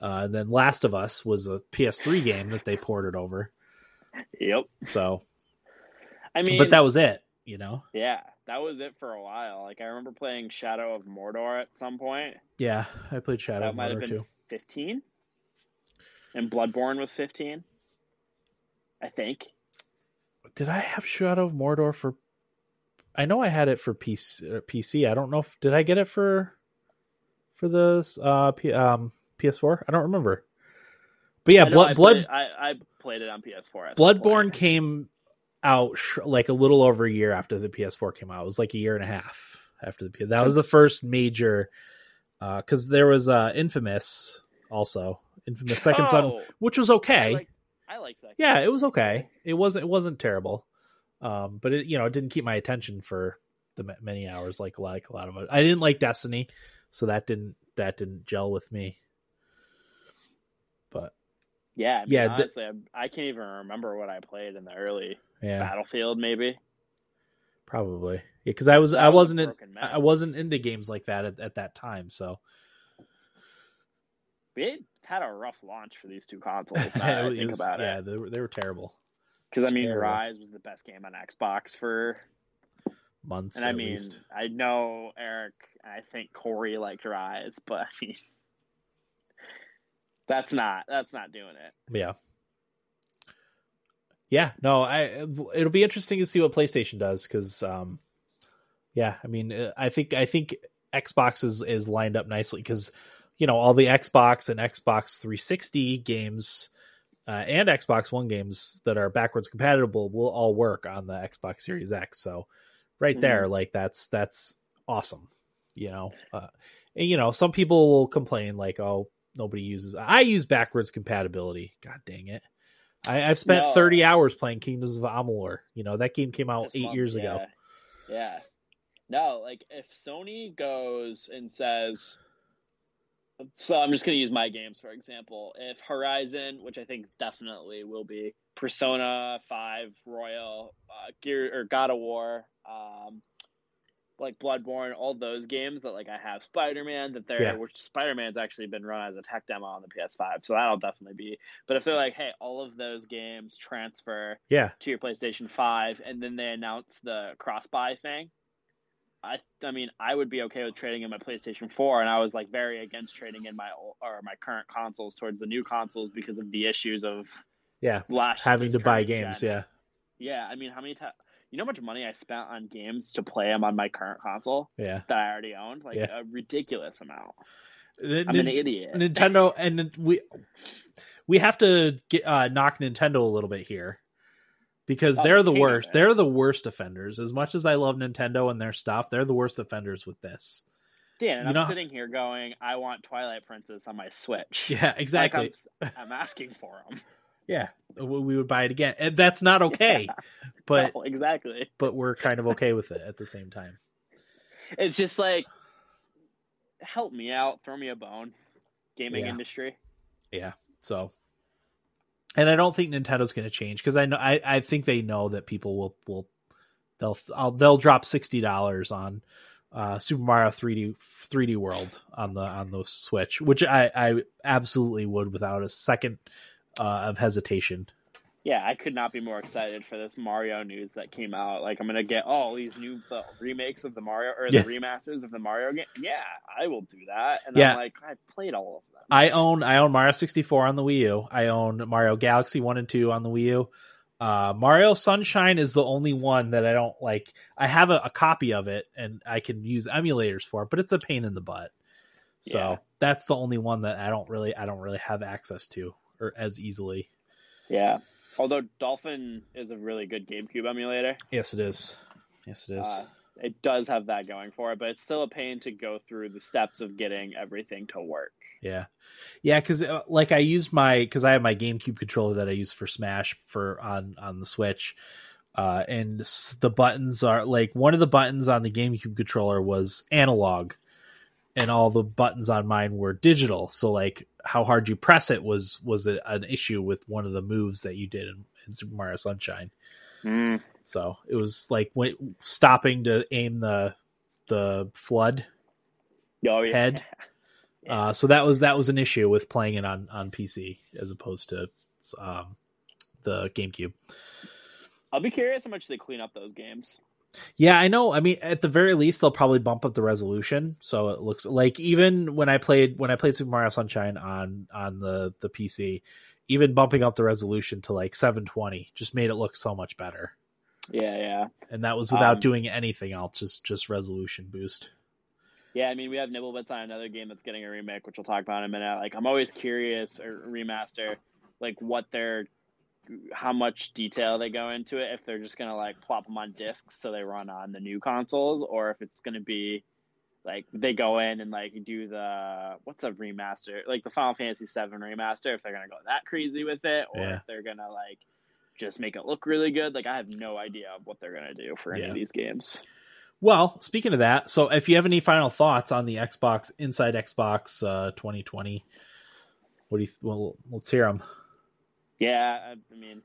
Uh, and then Last of Us was a PS3 game that they ported over. Yep. So, I mean, but that was it, you know. yeah, that was it for a while. Like I remember playing Shadow of Mordor at some point. Yeah, I played Shadow that of might have Mordor been too. fifteen, and Bloodborne was fifteen. I think. Did I have Shadow of Mordor for? I know I had it for PC. uh, PC. I don't know if did I get it for for the uh, P, um, PS4. I don't remember. But yeah, I know Blood I Blood played, I, I played it on PS4. Bloodborne came out sh- like a little over a year after the PS4 came out. It was like a year and a half after the PS. That was the first major because there was uh, Infamous also, Infamous Second Son, Oh, which was I okay. like, I like Second yeah, it was okay. It wasn't it wasn't terrible, um, but it you know it didn't keep my attention for the many hours like like a lot of it. I didn't like Destiny, so that didn't that didn't gel with me. Yeah, I mean, Yeah, honestly, I, I can't even remember what I played in the early yeah, Battlefield. Maybe probably. Yeah, because I was that I was wasn't in, I wasn't into games like that at, at that time. So we had a rough launch for these two consoles. Now I think was- about yeah, it, they were, they were terrible because I mean, terrible. Ryse was the best game on Xbox for, months. and I mean, least. I know Eric, I think Corey liked Ryse, but I mean, that's not that's not doing it. Yeah. Yeah, no, I it'll be interesting to see what PlayStation does because, um, yeah, I mean, uh, I think I think Xbox is is lined up nicely because you know all the Xbox and Xbox 360 games uh, and Xbox One games that are backwards compatible will all work on the Xbox Series X. So, right there, like that's that's awesome. You know, uh, and, you know, some people will complain like, oh, nobody uses. I use backwards compatibility. God dang it! I, I've spent No. thirty hours playing Kingdoms of Amalur. You know that game came out this eight month, years ago. Yeah. Yeah. No, like if Sony goes and says, so I'm just going to use my games for example. If Horizon, which I think definitely will be Persona Five Royal, uh, Gear or God of War, um, like Bloodborne, all those games that like I have Spider Man that they're Yeah. which Spider Man's actually been run as a tech demo on the PS5, so that'll definitely be. But if they're like, hey, all of those games transfer Yeah, to your PlayStation 5 and then they announce the cross buy thing. I I mean, I would be okay with trading in my PlayStation 4 and I was like very against trading in my or my current consoles towards the new consoles because of the issues of yeah, last having to buy games. gen. Yeah, Yeah, I mean, how many times you know how much money I spent on games to play them on my current console yeah. that I already owned? Like Yeah. a ridiculous amount. N- I'm an idiot. Nintendo and we we have to get uh, knock Nintendo a little bit here because Oh, they're the worst. They're the worst offenders. As much as I love Nintendo and their stuff, they're the worst offenders with this. Dan, and you I'm know- sitting here going, I want Twilight Princess on my Switch. Yeah, exactly. Like I'm, I'm asking for them. Yeah, we would buy it again, and that's not okay. but No, exactly. but we're kind of okay with it at the same time. It's just like, help me out, throw me a bone, gaming Yeah. industry. Yeah. So, and I don't think Nintendo's going to change because I know I, I think they know that people will will they'll I'll, they'll drop sixty dollars on uh, Super Mario 3D 3D World on the on the Switch, which I I absolutely would without a second uh, of hesitation. Yeah, I could not be more excited for this Mario news that came out. Like, I'm gonna get all these new uh, remakes of the Mario or Yeah. the remasters of the Mario game. Yeah, I will do that. And Yeah. I'm like, I played all of them. I own I own Mario 64 on the Wii U. I own Mario Galaxy 1 and 2 on the Wii U. Uh, Mario Sunshine is the only one that I don't like. I have a, a copy of it and I can use emulators for it, but it's a pain in the butt. So Yeah. that's the only one that I don't really I don't really have access to or as easily. Yeah. Although Dolphin is a really good GameCube emulator, Yes, it is. Yes, it is. uh, it does have that going for it. But it's still a pain to go through the steps of getting everything to work. Yeah, yeah, because uh, like I use my because I have my GameCube controller that I use for Smash for on on the Switch, uh, and the buttons are like one of the buttons on the GameCube controller was analog, and all the buttons on mine were digital. So like how hard you press it was was a, an issue with one of the moves that you did in, in Super Mario Sunshine. So it was like when, stopping to aim the the FLUDD Oh, yeah. head. Uh, so that was that was an issue with playing it on on PC as opposed to um, the GameCube. I'll be curious how much they clean up those games. Yeah, I know. I mean, at the very least, they'll probably bump up the resolution, so it looks like even when I played when I played Super Mario Sunshine on on the the PC, even bumping up the resolution to like 720 just made it look so much better. Yeah, yeah. And that was without Um, doing anything else, just just resolution boost. Yeah, I mean, we have Nibblebits on another game that's getting a remake, which we'll talk about in a minute. Like, I'm always curious, or remaster, like what they're, how much detail they go into it. If they're just gonna like plop them on discs so they run on the new consoles, or if it's gonna be like they go in and like do the what's a remaster, like the Final Fantasy VII remaster. If they're gonna go that crazy with it, or Yeah. if they're gonna like just make it look really good. Like, I have no idea what they're gonna do for any Yeah. of these games. Well, speaking of that, so if you have any final thoughts on the Xbox Inside Xbox uh, 2020, what do you? Well, let's hear them. Yeah, I, I mean,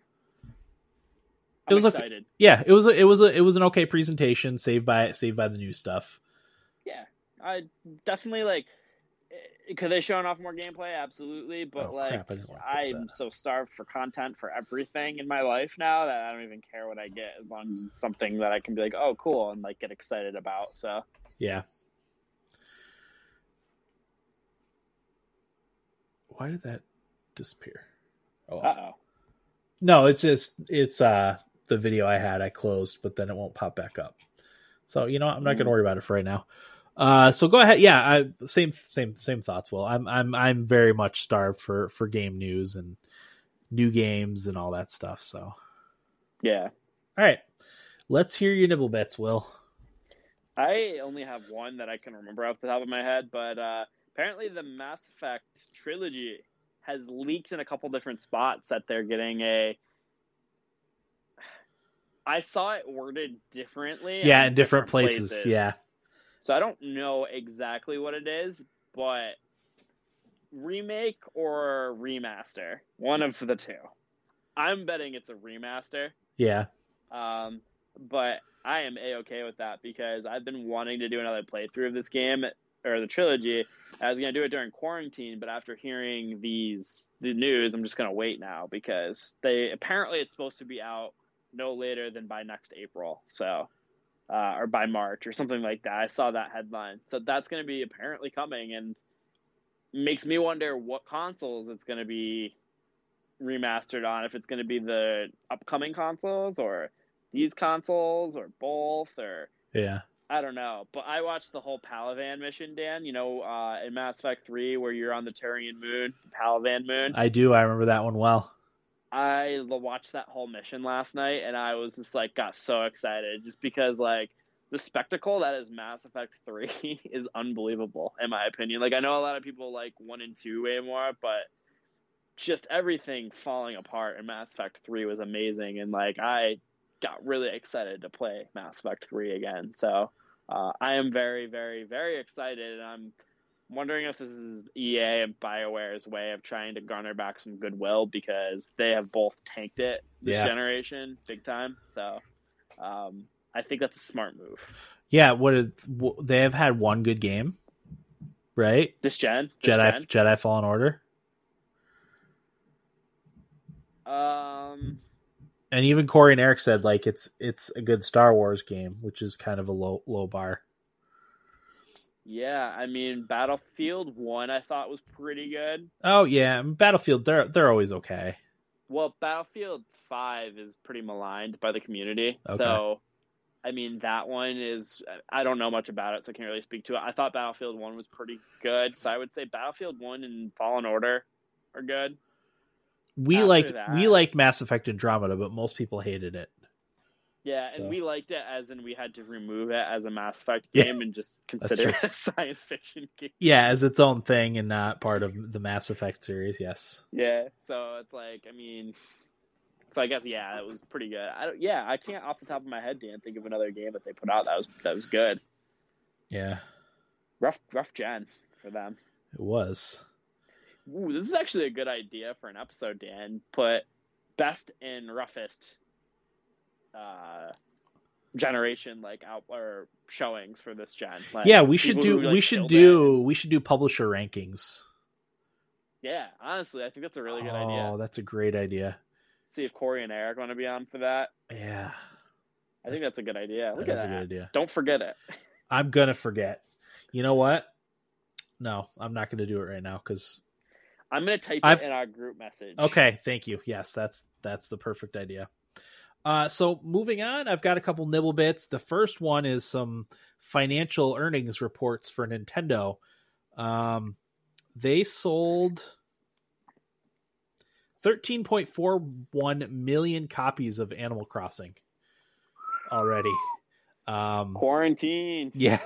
I'm it was excited. A, yeah, it was a, it was a, it was an okay presentation, saved by saved by the new stuff. Yeah, I definitely like. Eh, could they shown off more gameplay? Absolutely, but Oh, like crap, I didn't want to fix I'm that. so starved for content for everything in my life now that I don't even care what I get as long as it's something that I can be like, oh, cool, and like get excited about. So Yeah. Why did that disappear? Oh, uh oh. no, it's just it's uh the video I had I closed, but then it won't pop back up. So you know? I'm not going to Mm. worry about it for right now. Uh, so go ahead. Yeah, I, same same same thoughts. Will I'm I'm I'm very much starved for for game news and new games and all that stuff. So Yeah. All right, let's hear your nibble bits, Will. I only have one that I can remember off the top of my head, but uh, apparently the Mass Effect trilogy has leaked in a couple different spots that they're getting a. I saw it worded differently. Yeah, in different places, yeah. So I don't know exactly what it is, but remake or remaster, one of the two. I'm betting it's a remaster. Yeah, Um, but I am a okay with that because I've been wanting to do another playthrough of this game or the trilogy. I was gonna do it during quarantine, but after hearing these the news, I'm just gonna wait now because they apparently it's supposed to be out no later than by next April. So. Uh, or by March or something like that. I saw that headline. So that's to be apparently coming and makes me wonder what consoles it's to be remastered on. If it's to be the upcoming consoles or these consoles or both or yeah, I don't know. But I watched the whole Palaven mission, Dan. You know, uh, in Mass Effect Three, where you're on the Turian moon, Palaven moon. I do. I remember that one well. I watched that whole mission last night, and I was just like, got so excited, just because like the spectacle that is Mass Effect Three is unbelievable, in my opinion. Like I know a lot of people like one and two way more, but just everything falling apart in Mass Effect Three was amazing, and like I got really excited to play Mass Effect Three again. So uh, I am very, very, very excited, and I'm wondering if this is EA and BioWare's way of trying to garner back some goodwill because they have both tanked it this Yeah. generation big time. So um, I think that's a smart move. Yeah, what they have had one good game, right? This gen, this Jedi Jedi Fallen Order. Um, and even Corey and Eric said like it's it's a good Star Wars game, which is kind of a low low bar. yeah, I mean Battlefield One, I thought was pretty good. Oh yeah, Battlefield they're they're always okay. Well, Battlefield Five is pretty maligned by the community, Okay. so I mean that one is. I don't know much about it, so I can't really speak to it. I thought Battlefield One was pretty good, so I would say Battlefield One and Fallen Order are good. We liked that- we liked Mass Effect Andromeda, but most people hated it. Yeah, So- and we liked it as in we had to remove it as a Mass Effect Yeah, game and just consider it a science fiction game. Yeah, as its own thing and not part of the Mass Effect series. Yes. Yeah, so it's like I mean, so I guess yeah, it was pretty good. I don't, yeah, I can't off the top of my head, Dan, think of another game that they put out that was that was good. Yeah, Rough rough gen for them. it was. Ooh, this is actually a good idea for an episode, Dan. Put best and roughest uh generation like out or showings for this gen. Like, yeah, we should do who, like, we should do it. we should do publisher rankings. Yeah, honestly, I think that's a really good oh, idea. Oh, that's a great idea. See if Corey and Eric want to be on for that. Yeah, I think that's a good idea. Look that at is a that. good idea. Don't forget it. I'm gonna forget. You know what? No, I'm not gonna do it right now because. I'm gonna type I've- it in our group message. Okay, thank you. Yes, that's that's the perfect idea. Uh, so moving on, I've got a couple nibble bits. The first one is some financial earnings reports for Nintendo. Um, they sold 13.41 million copies of Animal Crossing already. Um, Quarantine. yeah.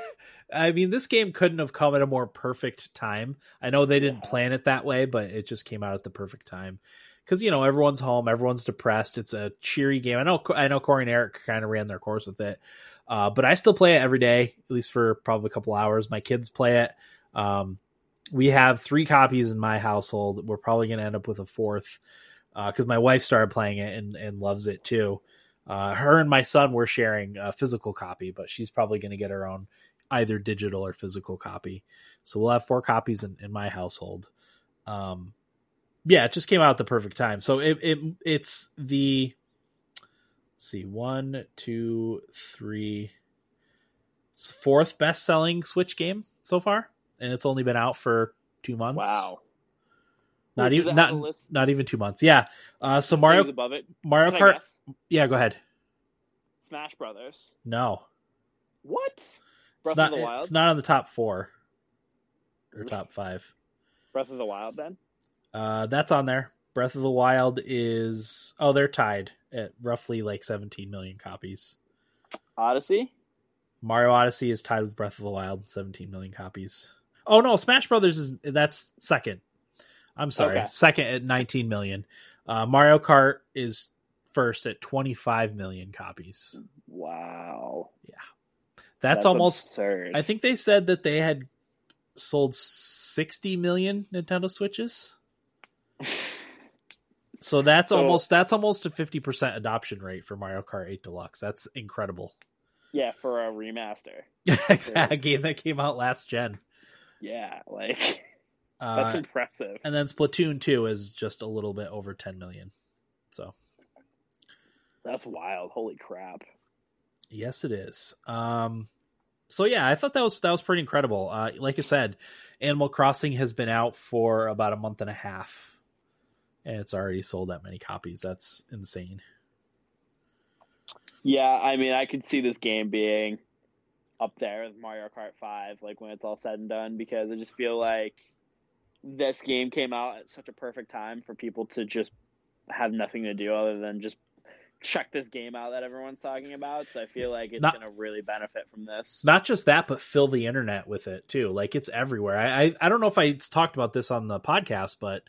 I mean, this game couldn't have come at a more perfect time. I know they didn't plan it that way, but it just came out at the perfect time. Because you know everyone's home, everyone's depressed. It's a cheery game. I know, I know. Corey and Eric kind of ran their course with it. Uh, but I still play it every day, at least for probably a couple hours. My kids play it. Um, we have three copies in my household. We're probably going to end up with a fourth because uh, my wife started playing it and, and loves it too. Uh, her and my son were sharing a physical copy, but she's probably going to get her own either digital or physical copy. So we'll have four copies in, in my household. Um, yeah, it just came out at the perfect time. So it, it it's the let's see one, two, three, fourth best selling Switch game so far, and it's only been out for two months. Wow. Not Wait, even not not even two months. Yeah. Uh, so Mario above it. Mario Can Kart. Yeah, go ahead. Smash Brothers. No. What? Breath it's not, of the Wild. It's not on the top four or top five. Breath of the Wild, then. Uh, that's on there. Breath of the Wild is oh they're tied at roughly like 17 million copies. Odyssey. Mario Odyssey is tied with Breath of the Wild, 17 million copies. Oh no, Smash Brothers is that's second. I'm sorry, okay. second at 19 million. Uh, Mario Kart is first at 25 million copies. Wow. Yeah. That's, that's almost absurd. I think they said that they had sold 60 million Nintendo Switches. so that's so, almost that's almost a 50% adoption rate for Mario Kart 8 Deluxe. That's incredible. Yeah, for a remaster. exactly. A game that came out last gen. Yeah, like uh, that's impressive. And then Splatoon 2 is just a little bit over 10 million. So that's wild. Holy crap. Yes, it is. Um, so yeah, I thought that was that was pretty incredible. Uh, like I said, Animal Crossing has been out for about a month and a half, and it's already sold that many copies. That's insane. Yeah, I mean, I could see this game being up there with Mario Kart Five, like when it's all said and done, because I just feel like this game came out at such a perfect time for people to just have nothing to do other than just check this game out that everyone's talking about. So I feel like it's going to really benefit from this. Not just that, but fill the internet with it too. Like it's everywhere. I, I, I don't know if I talked about this on the podcast, but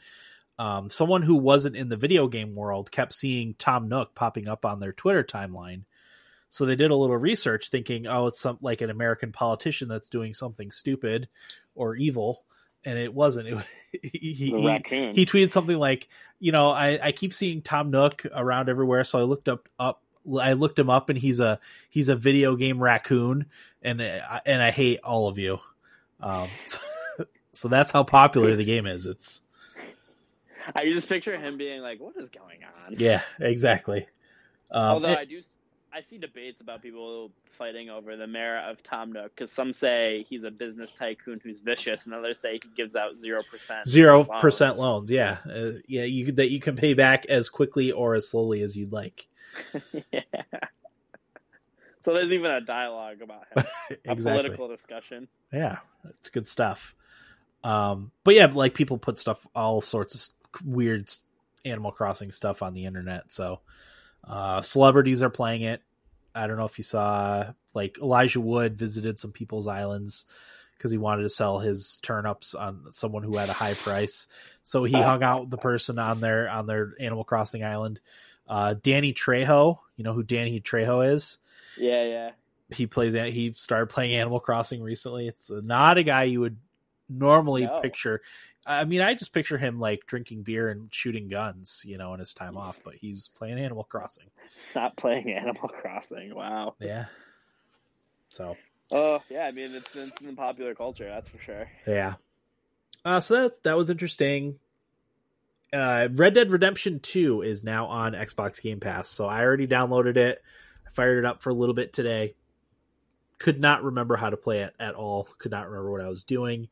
um, someone who wasn't in the video game world kept seeing Tom Nook popping up on their Twitter timeline. So they did a little research, thinking, "Oh, it's some like an American politician that's doing something stupid or evil." And it wasn't. It, he, he, he, tweeted something like, you know, I, I keep seeing Tom Nook around everywhere, so I looked up up I looked him up and he's a he's a video game raccoon and and I hate all of you. Um, so, so that's how popular the game is. It's I just picture him being like, "What is going on?" Yeah, exactly. Um, Although it, I do I see debates about people fighting over the merit of Tom Nook because some say he's a business tycoon who's vicious, and others say he gives out zero percent zero percent loans. Yeah, uh, yeah, you that you can pay back as quickly or as slowly as you'd like. yeah. So there's even a dialogue about him, exactly. a political discussion. Yeah, it's good stuff. Um, but yeah, like people put stuff, all sorts of weird Animal Crossing stuff on the internet. So uh, celebrities are playing it. I don't know if you saw like Elijah Wood visited some people's islands because he wanted to sell his turnips on someone who had a high price. So he hung out with the person on their on their Animal Crossing island. Uh, Danny Trejo, you know who Danny Trejo is? Yeah, yeah. He plays. He started playing Animal Crossing recently. It's not a guy you would normally no. picture. I mean, I just picture him like drinking beer and shooting guns, you know, in his time off. But he's playing Animal Crossing. Not playing Animal Crossing. Wow. Yeah. So. Oh yeah, I mean it's, it's in popular culture, that's for sure. Yeah. Uh, so that's that was interesting. Uh, Red Dead Redemption Two is now on Xbox Game Pass, so I already downloaded it. I fired it up for a little bit today. Could not remember how to play it at all. Could not remember what I was doing.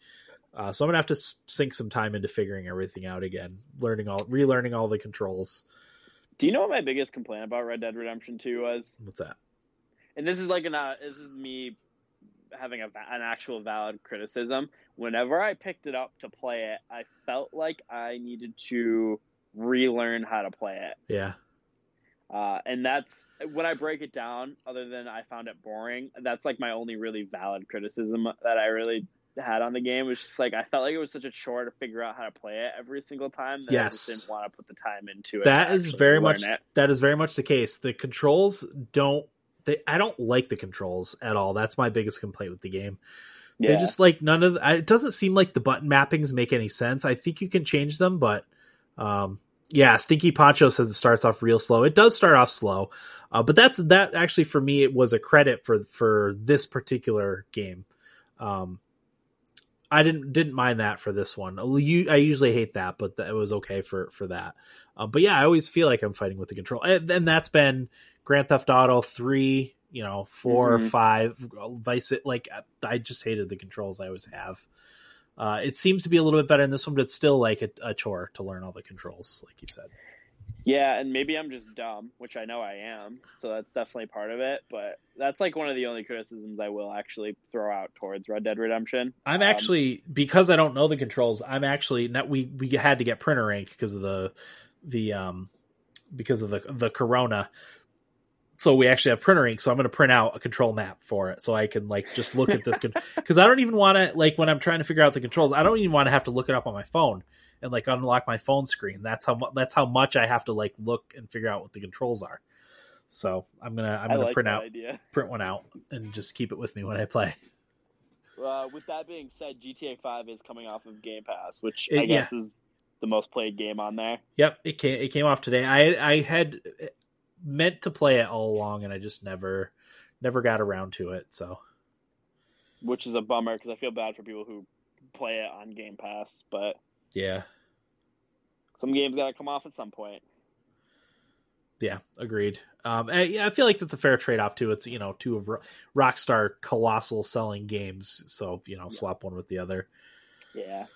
Uh, so I'm gonna have to sink some time into figuring everything out again, learning all, relearning all the controls. Do you know what my biggest complaint about Red Dead Redemption Two was? What's that? And this is like an uh, this is me having a, an actual valid criticism. Whenever I picked it up to play it, I felt like I needed to relearn how to play it. Yeah. Uh, and that's when I break it down. Other than I found it boring, that's like my only really valid criticism that I really had on the game was just like I felt like it was such a chore to figure out how to play it every single time that yes. I just didn't want to put the time into it. That is very much it. that is very much the case. The controls don't they I don't like the controls at all. That's my biggest complaint with the game. Yeah. They just like none of the, it doesn't seem like the button mappings make any sense. I think you can change them, but um yeah, Stinky Poncho says it starts off real slow. It does start off slow, uh, but that's that actually for me it was a credit for for this particular game. Um, I didn't didn't mind that for this one. You, I usually hate that, but it was okay for for that. Uh, but yeah, I always feel like I'm fighting with the control, and, and that's been Grand Theft Auto three, you know, 4 Mhm. five, Vice. Like I just hated the controls I always have. Uh, it seems to be a little bit better in this one, but it's still like a, a chore to learn all the controls, like you said. Yeah, and maybe I'm just dumb, which I know I am. So that's definitely part of it. But that's like one of the only criticisms I will actually throw out towards Red Dead Redemption. I'm Um, actually because I don't know the controls. I'm actually not. We we had to get printer ink because of the the um because of the the corona. So we actually have printer ink. So I'm going to print out a control map for it, so I can like just look at this. Because I don't even want to like when I'm trying to figure out the controls. I don't even want to have to look it up on my phone and like unlock my phone screen. That's how mu- that's how much I have to like look and figure out what the controls are. So I'm gonna I'm I gonna like print out idea. print one out and just keep it with me when I play. Uh, with that being said, GTA 5 is coming off of Game Pass, which It- I guess is the most played game on there. Yep, it came it came off today. I I had meant to play it all along, and I just never never got around to it. So which is a bummer because I feel bad for people who play it on Game Pass. But yeah, some games got to come off at some point. yeah, agreed. Um, and yeah, I feel like that's a fair trade off too. It's you know two of Ro- Rockstar colossal selling games, so you know swap one with the other. Yeah.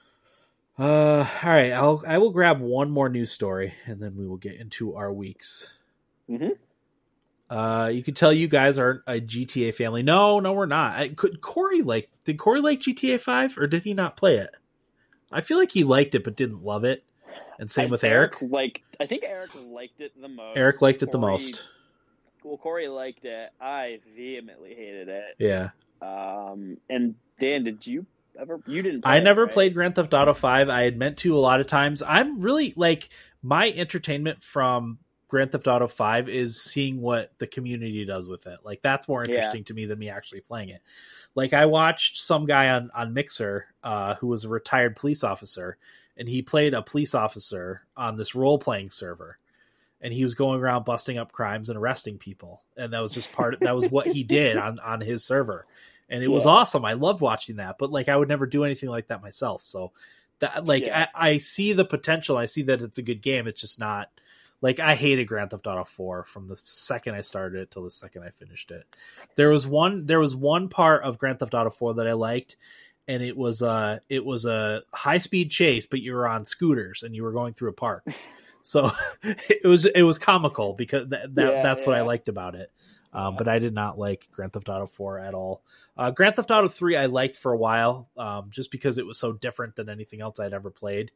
Uh, all right, I'll I will grab one more news story, and then we will get into our weeks. Mhm. Uh, you can tell you guys aren't a GTA family. No, no, we're not. I, could Corey like? Did Corey like GTA Five, or did he not play it? I feel like he liked it, but didn't love it. And same I- with Eric. Like I think Eric liked it the most. Eric liked it the most. Well, Corey liked it. I vehemently hated it. Yeah, Um, and Dan, did you ever? You didn't. Play I it, never right? played Grand Theft Auto Five. I had meant to a lot of times. I'm really like my entertainment from Grand Theft Auto Five is seeing what the community does with it. Like that's more Yeah. interesting to me than me actually playing it. Like I watched some guy on on Mixer uh, who was a retired police officer, and he played a police officer on this role playing server. And he was going around busting up crimes and arresting people, and that was just part. Of, that was what he did on on his server, and it was awesome. I loved watching that, but like I would never do anything like that myself. So that like Yeah. I, I see the potential. I see that it's a good game. It's just not like I hated Grand Theft Auto 4 from the second I started it till the second I finished it. There was one there was one part of Grand Theft Auto 4 that I liked and it was uh it was a high speed chase but you were on scooters and you were going through a park. So it was it was comical because that, that Yeah, that's what I liked about it. Um, Yeah. but I did not like Grand Theft Auto 4 at all. Uh, Grand Theft Auto 3 I liked for a while, um, just because it was so different than anything else I'd ever played.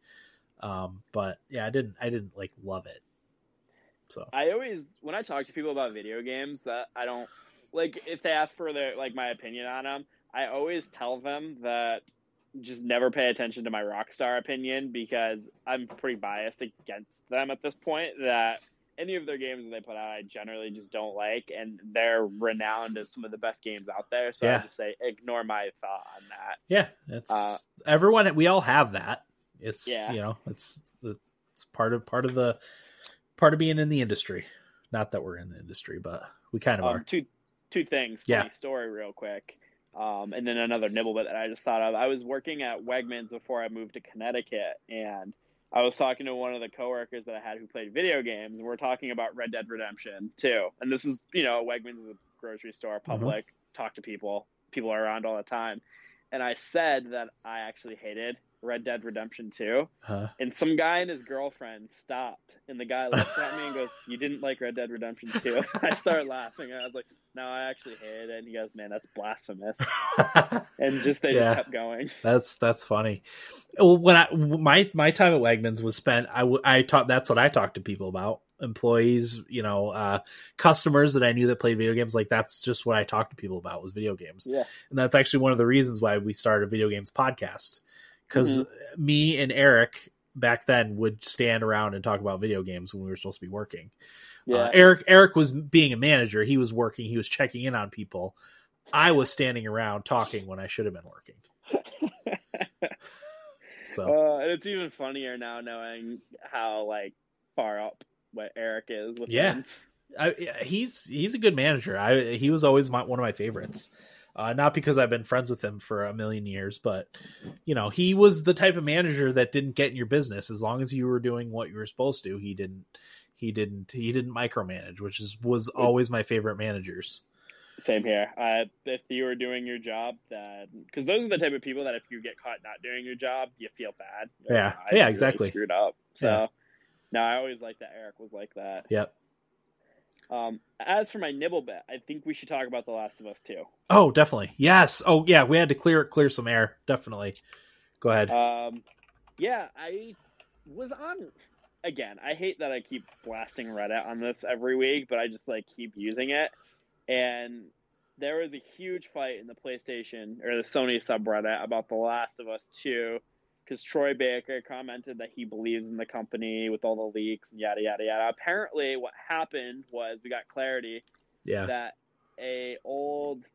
Um, but yeah, I didn't I didn't like love it. So I always when I talk to people about video games that I don't like if they ask for their like my opinion on them, I always tell them that just never pay attention to my Rockstar opinion because I'm pretty biased against them at this point that any of their games that they put out I generally just don't like and they're renowned as some of the best games out there so Yeah. I just say ignore my thought on that. yeah, it's Uh, everyone we all have that. It's Yeah. you know it's it's part of part of the part of being in the industry. Not that we're in the industry, but we kind of Um, are. two two things. Yeah. Funny story, real quick. Um, and then another nibble bit that I just thought of. I was working at Wegmans before I moved to Connecticut, and I was talking to one of the coworkers that I had who played video games, and we're talking about Red Dead Redemption 2. And this is, you know, Wegmans is a grocery store, public, talk to people, people are around all the time. And I said that I actually hated Red Dead Redemption 2. Huh? And some guy and his girlfriend stopped, and the guy looked at me and goes, "You didn't like Red Dead Redemption 2? I started laughing, and I was like, "No, I actually hated it." And he goes, "Man, that's blasphemous!" And just they Yeah. just kept going. That's that's funny. Well, when I my my time at Wegmans was spent, I, I taught that's what I talked to people about employees, you know, uh, customers that I knew that played video games. Like that's just what I talked to people about was video games, Yeah, and that's actually one of the reasons why we started a video games podcast because me and Eric back then would stand around and talk about video games when we were supposed to be working. Yeah. Uh, Eric Eric was being a manager. He was working. He was checking in on people. I was standing around talking when I should have been working. So Uh, and it's even funnier now knowing how like far up what Eric is. With Yeah. I, he's he's a good manager. I he was always my, one of my favorites. Uh, not because I've been friends with him for a million years, but you know he was the type of manager that didn't get in your business as long as you were doing what you were supposed to. He didn't he didn't he didn't micromanage, which is was always my favorite managers. Same here. Uh, if you were doing your job, that because those are the type of people that if you get caught not doing your job, you feel bad. Yeah. like, "I Yeah, really exactly. screwed up. So, Yeah. no, I always liked that Eric was like that. Yep. Um, as for my nibble bet, I think we should talk about The Last of Us too. Oh, definitely. Yes. Oh, yeah. We had to clear clear some air. Definitely. Go ahead. Um, yeah, I was on. Again, I hate that I keep blasting Reddit on this every week, but I just like keep using it. And there was a huge fight in the PlayStation or the Sony subreddit about The Last of Us 2 because Troy Baker commented that he believes in the company with all the leaks and yada yada yada. Apparently, what happened was we got clarity yeah. that a old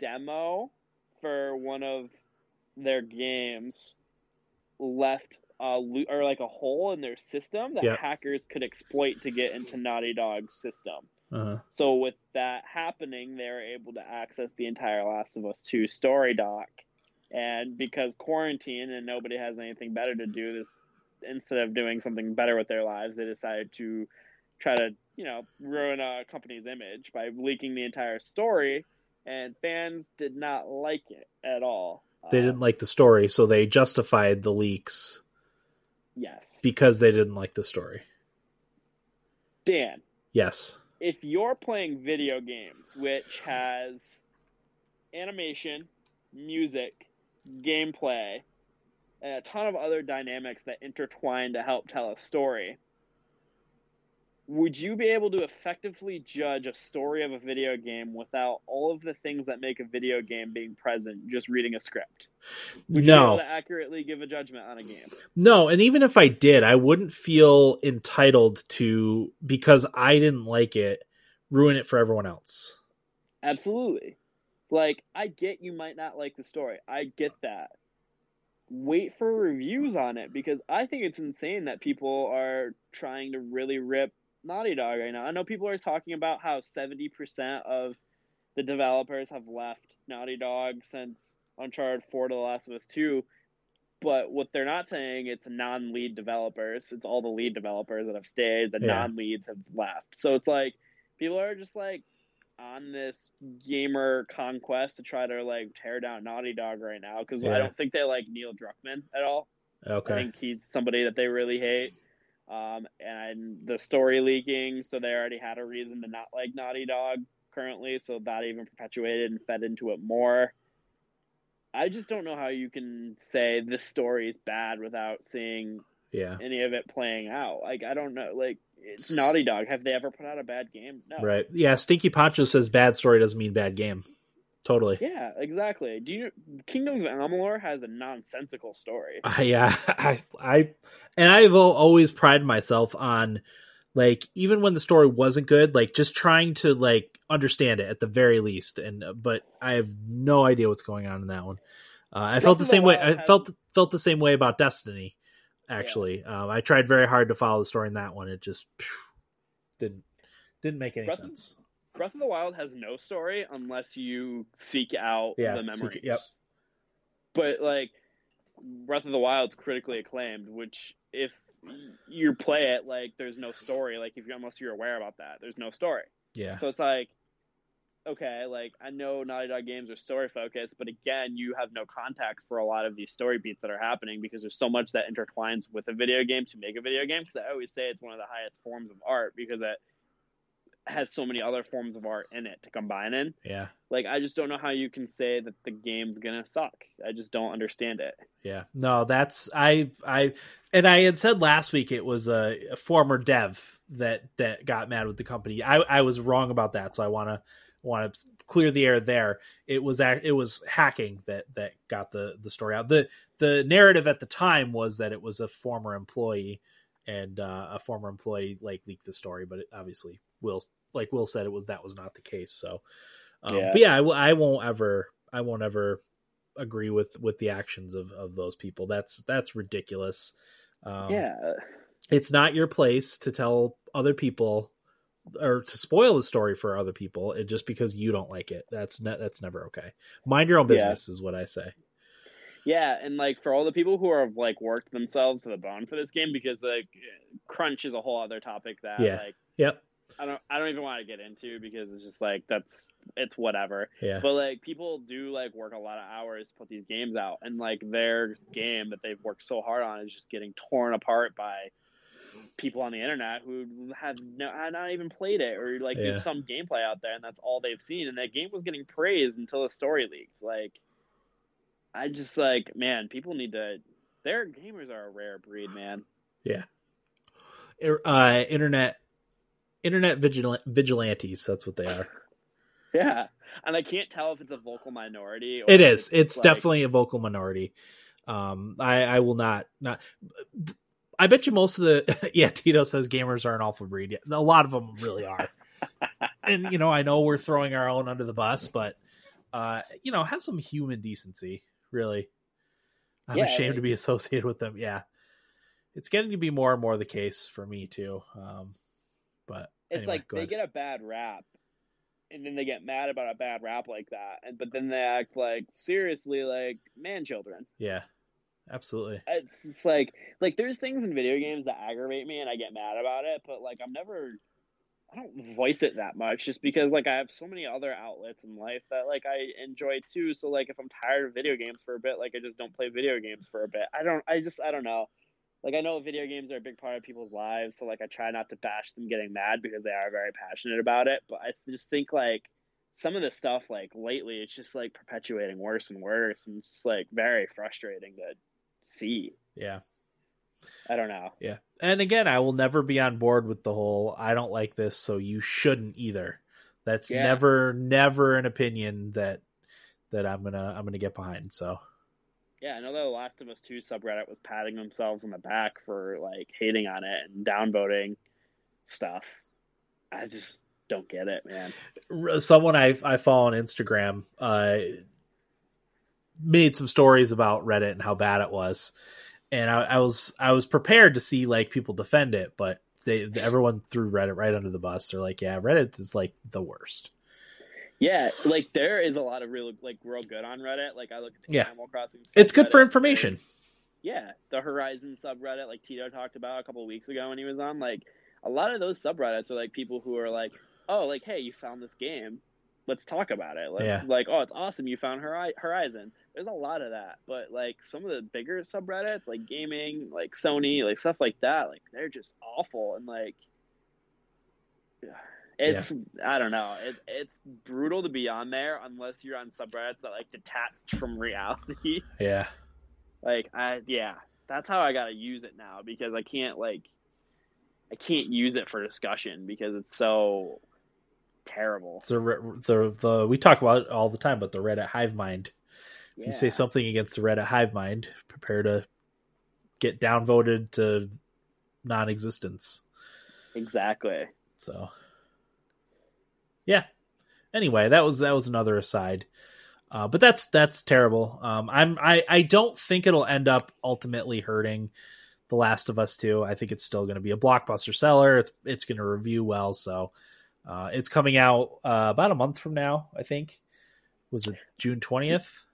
demo for one of their games left a lo- or like a hole in their system that Yep. hackers could exploit to get into Naughty Dog's system. Uh-huh. So with that happening, they were able to access the entire Last of Us 2 story doc. And because quarantine and nobody has anything better to do, this instead of doing something better with their lives, they decided to try to, you know, ruin a company's image by leaking the entire story. And fans did not like it at all. They Uh, didn't like the story, so they justified the leaks Yes, because they didn't like the story. Dan. Yes. if you're playing video games, which has animation, music, gameplay, and a ton of other dynamics that intertwine to help tell a story, would you be able to effectively judge a story of a video game without all of the things that make a video game being present just reading a script? Would you be able No. to accurately give a judgment on a game? No, and even if I did, I wouldn't feel entitled to because I didn't like it ruin it for everyone else. Absolutely. Like, I get you might not like the story. I get that. Wait for reviews on it because I think it's insane that people are trying to really rip Naughty Dog right now. I know people are talking about how 70% of the developers have left Naughty Dog since Uncharted 4 to The Last of Us 2. But what they're not saying, it's non-lead developers. It's all the lead developers that have stayed. The Yeah. non-leads have left. So it's like people are just like on this gamer conquest to try to like tear down Naughty Dog right now because Yeah. I don't think they like Neil Druckmann at all. Okay, I think he's somebody that they really hate. Um, and the story leaking, so they already had a reason to not like Naughty Dog currently, so that even perpetuated and fed into it more. I just don't know how you can say this story is bad without seeing Yeah. any of it playing out. Like I don't know, like it's Naughty Dog. Have they ever put out a bad game? No. Right. Yeah, Stinky Poncho says bad story doesn't mean bad game. Totally. Yeah, exactly. Do you Kingdoms of Amalur has a nonsensical story. I, yeah, I, I, and I've always prided myself on, like, even when the story wasn't good, like, just trying to like understand it at the very least. And uh, but I have no idea what's going on in that one. Uh, I felt the same way. Wild I has- felt felt the same way about Destiny. Actually, um, I tried very hard to follow the story in that one. It just phew, didn't didn't make any Breath of- sense. Breath of the Wild has no story unless you seek out Yeah, the seek memories. it- yep. But like Breath of the Wild's critically acclaimed, which if you play it like there's no story, like if you unless you're aware about that, there's no story. Yeah, So it's like okay, like I know Naughty Dog games are story focused, but again, you have no context for a lot of these story beats that are happening because there's so much that intertwines with a video game to make a video game. Because I always say it's one of the highest forms of art because it has so many other forms of art in it to combine in. yeah, Like I just don't know how you can say that the game's gonna suck. I just don't understand it. yeah. No, that's I I and I had said last week it was a, a former dev that that got mad with the company. I I was wrong about that, so I want to want to clear the air there. It was it was hacking that that got the the story out. the The narrative at the time was that it was a former employee, and uh, a former employee like leaked the story, but it, obviously Will like Will said it was that was not the case. So, um, yeah. but yeah, I, I won't ever I won't ever agree with with the actions of of those people. That's that's ridiculous. Um, yeah, it's not your place to tell other people or to spoil the story for other people just because you don't like it. That's ne- that's never okay. Mind your own business yeah. is what I say. Yeah, and like for all the people who have like worked themselves to the bone for this game, because like crunch is a whole other topic that yeah. like yep I don't I don't even want to get into because it's just like that's it's whatever. Yeah. But like people do like work a lot of hours to put these games out and like their game that they've worked so hard on is just getting torn apart by people on the internet who have no, not even played it or like yeah. some gameplay out there and that's all they've seen and that game was getting praised until the story leaked. Like I just like man, people need to their gamers are a rare breed, man. Yeah. Uh, internet internet vigilant, vigilantes. That's what they are. yeah, and I can't tell if it's a vocal minority. it is. It's, it's like... definitely a vocal minority. Um, I, I will not not. I bet you most of the yeah. Tito says gamers are an awful breed. A lot of them really are. and you know, I know we're throwing our own under the bus, but uh, you know, have some human decency. Really, I'm yeah, ashamed to be associated with them. Yeah, it's getting to be more and more the case for me too. Um, but it's anyway, like they get a bad rap, and then they get mad about a bad rap like that, and but then they act like seriously like man children. Yeah, absolutely. It's just like like there's things in video games that aggravate me, and I get mad about it. But like I'm never. I don't voice it that much just because like I have so many other outlets in life that like I enjoy too. So like if I'm tired of video games for a bit, like I just don't play video games for a bit. I don't I just I don't know like I know video games are a big part of people's lives, so like I try not to bash them getting mad because they are very passionate about it. But I just think like some of the stuff like lately, it's just like perpetuating worse and worse, and just like very frustrating to see. Yeah. I don't know. Yeah. And again, I will never be on board with the whole I don't like this, so you shouldn't either. That's yeah. never never an opinion that that I'm gonna I'm gonna get behind. So yeah, I know that the Last of Us Two subreddit was patting themselves on the back for like hating on it and downvoting stuff. I just don't get it, man. Someone I I follow on Instagram uh, made some stories about Reddit and how bad it was, and I, I was I was prepared to see like people defend it, but they everyone threw Reddit right under the bus. They're like, yeah, Reddit is like the worst. Yeah, like there is a lot of real like real good on Reddit. Like I look at the yeah. Animal Crossing. It's good for information. Yeah, the Horizon subreddit, like Tito talked about a couple weeks ago when he was on. Like a lot of those subreddits are like people who are like, oh, like hey, you found this game, let's talk about it. Let's, yeah. Like oh, it's awesome, you found Horizon. There's a lot of that, but like some of the bigger subreddits, like gaming, like Sony, like stuff like that, like they're just awful and like. It's yeah. I don't know. It, it's brutal to be on there unless you're on subreddits that like detach from reality. Yeah. Like I yeah, that's how I gotta use it now because I can't like I can't use it for discussion because it's so terrible. A, the the we talk about it all the time, but the Reddit hive mind. If yeah. you say something against the Reddit hive mind, prepare to get downvoted to non-existence. Exactly. So yeah. Anyway, that was that was another aside. Uh, but that's that's terrible. Um, I'm I I don't think it'll end up ultimately hurting The Last of Us 2. I think it's still going to be a blockbuster seller. It's it's going to review well. So uh, it's coming out uh, about a month from now. I think was it June twentieth,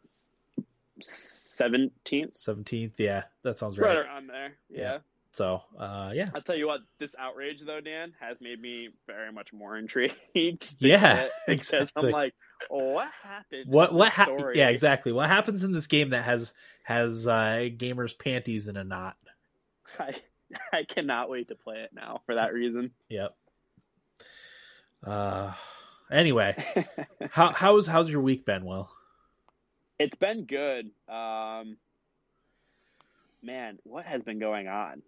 seventeenth, seventeenth. Yeah, that sounds right. Right around there. yeah. yeah. So uh, yeah, I'll tell you what, this outrage though, Dan, has made me very much more intrigued. yeah, exactly. I'm like, oh, what happened? What what ha- Yeah, exactly. What happens in this game that has has uh, gamers' panties in a knot? I I cannot wait to play it now for that reason. Yep. Uh, anyway, how how's how's your week been, Will? It's been good. Um, man, what has been going on?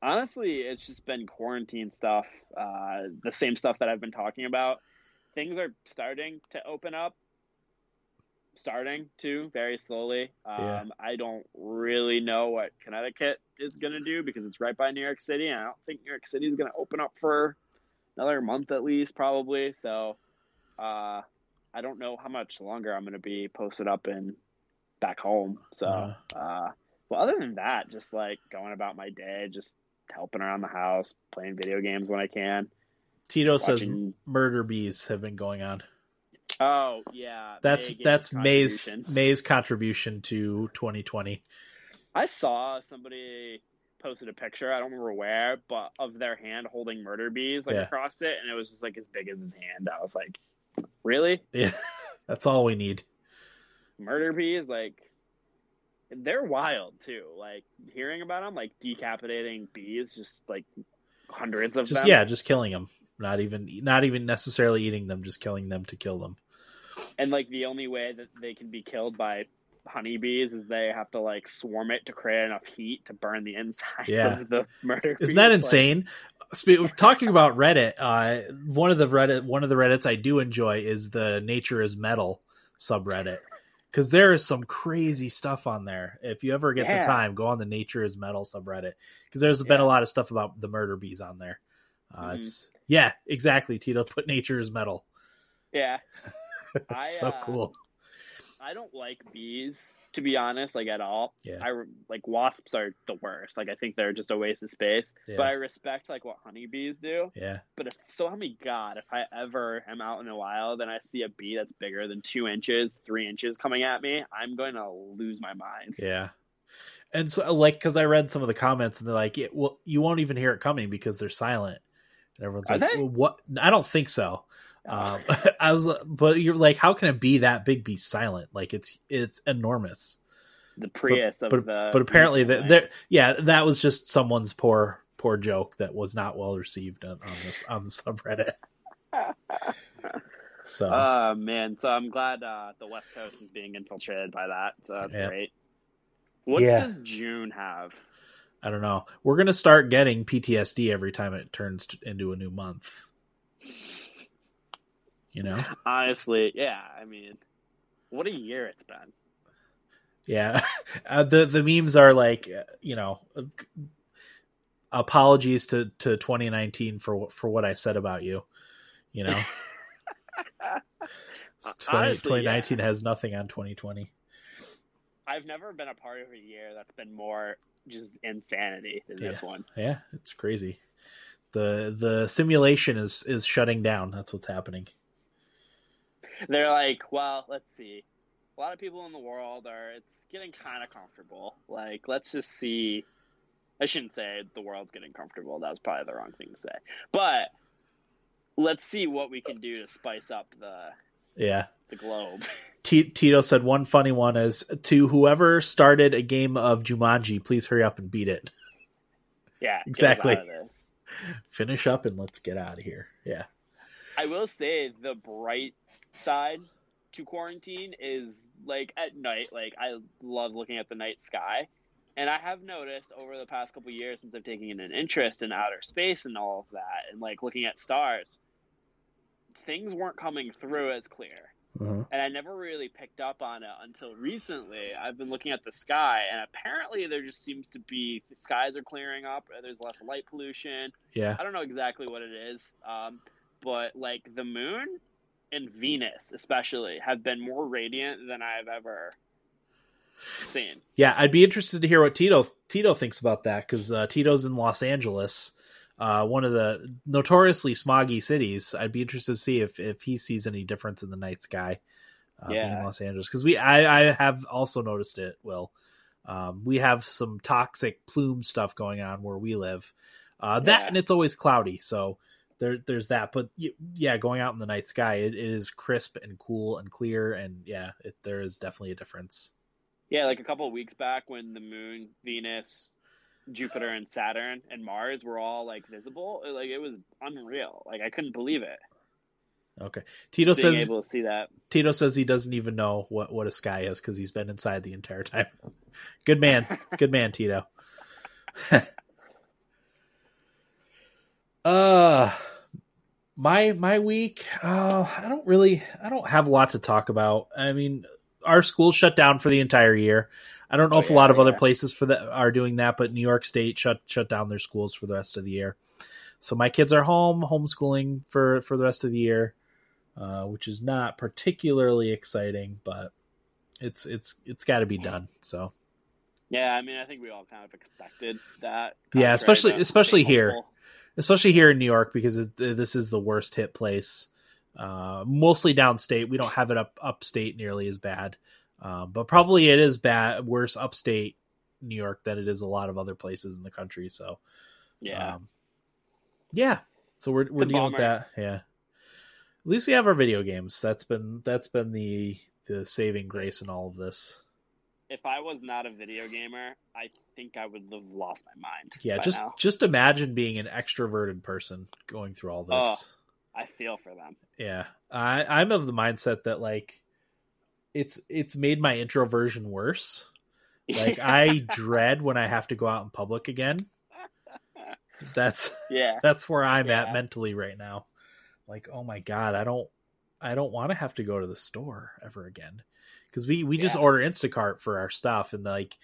honestly, it's just been quarantine stuff, uh, the same stuff that I've been talking about. things are starting to open up. Starting to very slowly. Um, Yeah. I don't really know what Connecticut is going to do because it's right by New York City, and I don't think New York City is going to open up for another month at least, probably. So, uh, I don't know how much longer I'm going to be posted up in back home. So, Uh. uh, well, other than that, just like going about my day, just helping around the house, playing video games when I can. Tito says murder bees have been going on. Oh yeah, That's that's May's. May's contribution to 2020. I saw somebody posted a picture. I don't remember where, but of their hand holding murder bees like Yeah. across it, and it was just like as big as his hand. I was like, really? Yeah, that's all we need. murder bees like they're wild too like hearing about them like decapitating bees just like hundreds of Just them yeah, just killing them. Not even not even necessarily eating them, just killing them to kill them. and like the only way that they can be killed by honeybees is they have to like swarm it to create enough heat to burn the insides Yeah. of the murder Isn't that bees. insane? Spe- talking about Reddit, uh, one of the Reddit one of the Reddits I do enjoy is the Nature is Metal subreddit because there is some crazy stuff on there. If you ever get Yeah. the time, go on the Nature is Metal subreddit because there's been a lot of stuff about the murder bees on there. Uh, Mhm. It's yeah, exactly. Tito put Nature is Metal. yeah It's I, so uh, cool. I don't like bees to be honest like at all Yeah. i like wasps are the worst like i think they're just a waste of space Yeah. but i respect like what honeybees do Yeah, But if so help me God, if I ever am out in the wild and I see a bee that's bigger than two inches, three inches coming at me, I'm going to lose my mind. yeah. And so, like, because I read some of the comments, and they're like, "Well, you won't even hear it coming because they're silent." And everyone's Are like, well, "What? I don't think so." Uh, Um, I was, but you're like, how can it be that big? Be silent? Like it's it's enormous. the Prius of but, the. but apparently, the that there, yeah, that was just someone's poor poor joke that was not well received on, on this on the subreddit. So Oh man, so I'm glad uh, the West Coast is being infiltrated by that. So that's Yeah. great. What Yeah. does June have? I don't know. We're gonna start getting PTSD every time it turns into a new month. You know? Honestly, yeah. I mean, what a year it's been. Yeah. Uh, the the memes are like, uh, you know, uh, apologies to to 2019 for what for what I said about you. You know, 20 Honestly, 2019 has nothing on 2020. I've never been a part of a year that's been more just insanity than this one. Yeah, it's crazy. the The simulation is is shutting down. That's what's happening. They're like, well, let's see. A lot of people in the world are. It's getting kind of comfortable. Like, let's just see. I shouldn't say the world's getting comfortable. That was probably the wrong thing to say. But let's see what we can do to spice up the Yeah. the globe. T- Tito said one funny one is to whoever started a game of Jumanji, please hurry up and beat it. Yeah, Exactly. out of this. Finish up and let's get out of here. Yeah. I will say the bright side to quarantine is like at night. Like I love looking at the night sky, and I have noticed over the past couple years since I've taken an interest in outer space and all of that, and like looking at stars, things weren't coming through as clear. Uh-huh. And I never really picked up on it until recently. I've been looking at the sky, and apparently there just seems to be the skies are clearing up. There's less light pollution. Yeah. I don't know exactly what it is, um, but like the moon and Venus, especially, have been more radiant than I've ever seen. Yeah, I'd be interested to hear what Tito Tito thinks about that because uh, Tito's in Los Angeles, uh, one of the notoriously smoggy cities. I'd be interested to see if if he sees any difference in the night sky. Uh, being in Los Angeles because we I, I have also noticed it. Will um, we have some toxic plume stuff going on where we live? Uh, that Yeah. and it's always cloudy, so there there's that. But yeah, going out in the night sky, it, it is crisp and cool and clear, and yeah, it, there is definitely a difference. Yeah, like a couple of weeks back when the moon, Venus, Jupiter, and Saturn and Mars were all like visible, like it was unreal. Like I couldn't believe it. Okay, Tito says able to see that. Tito says he doesn't even know what, what a sky is because he's been inside the entire time. Good man. Good man, Tito. uh my my week uh, i don't really i don't have a lot to talk about i mean our school shut down for the entire year i don't know Oh, if a lot of yeah. other places for that are doing that but new york state shut shut down their schools for the rest of the year so my kids are home homeschooling for for the rest of the year uh, which is not particularly exciting but it's it's it's got to be done so Yeah, I mean, I think we all kind of expected that. Yeah, especially- especially here. hopeful. Especially here in New York because it, this is the worst hit place. Uh, mostly downstate. We don't have it up upstate nearly as bad, uh, but probably it is bad worse upstate New York than it is a lot of other places in the country. So Yeah, um, yeah. So we're we're dealing with that. Yeah. At least we have our video games. That's been that's been the the saving grace in all of this. If I was not a video gamer, I think I would have lost my mind. Yeah, just now. just imagine being an extroverted person going through all this. Oh. I feel for them. Yeah, I I'm of the mindset that like it's it's made my introversion worse. Like I dread when I have to go out in public again. That's yeah, that's where I'm Yeah. at mentally right now. Like, oh my god, I don't I don't want to have to go to the store ever again. Cuz we we just order Instacart for our stuff and like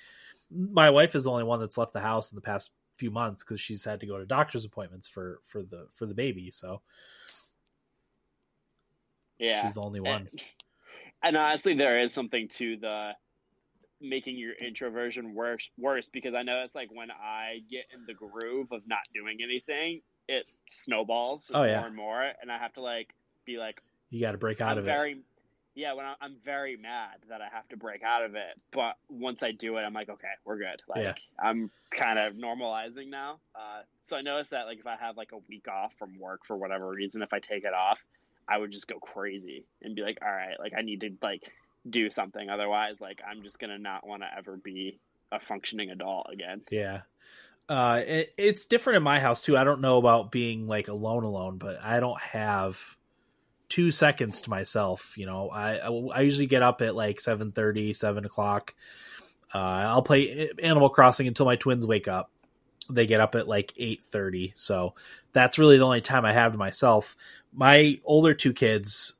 my wife is the only one that's left the house in the past few months cuz she's had to go to doctor's appointments for for the for the baby, so yeah. she's the only one. And, and honestly, there is something to the making your introversion worse worse because I know it's like when I get in the groove of not doing anything, it snowballs Oh, more yeah. and more, and I have to like be like You got to break out I'm of it. Yeah when I, I'm very mad that I have to break out of it, but once I do it, I'm like okay, we're good. Like Yeah. I'm kind of normalizing now. Uh, so I noticed that like if I have like a week off from work for whatever reason, if I take it off, I would just go crazy and be like, all right, like I need to like do something. Otherwise, like I'm just gonna not want to ever be a functioning adult again. Yeah. Uh, it, it's different in my house too. I don't know about being like alone, alone, but I don't have two seconds to myself. You know, I I, I usually get up at like 7 7 o'clock. Uh, I'll play Animal Crossing until my twins wake up. They get up at like eight thirty, so that's really the only time I have to myself. My older two kids,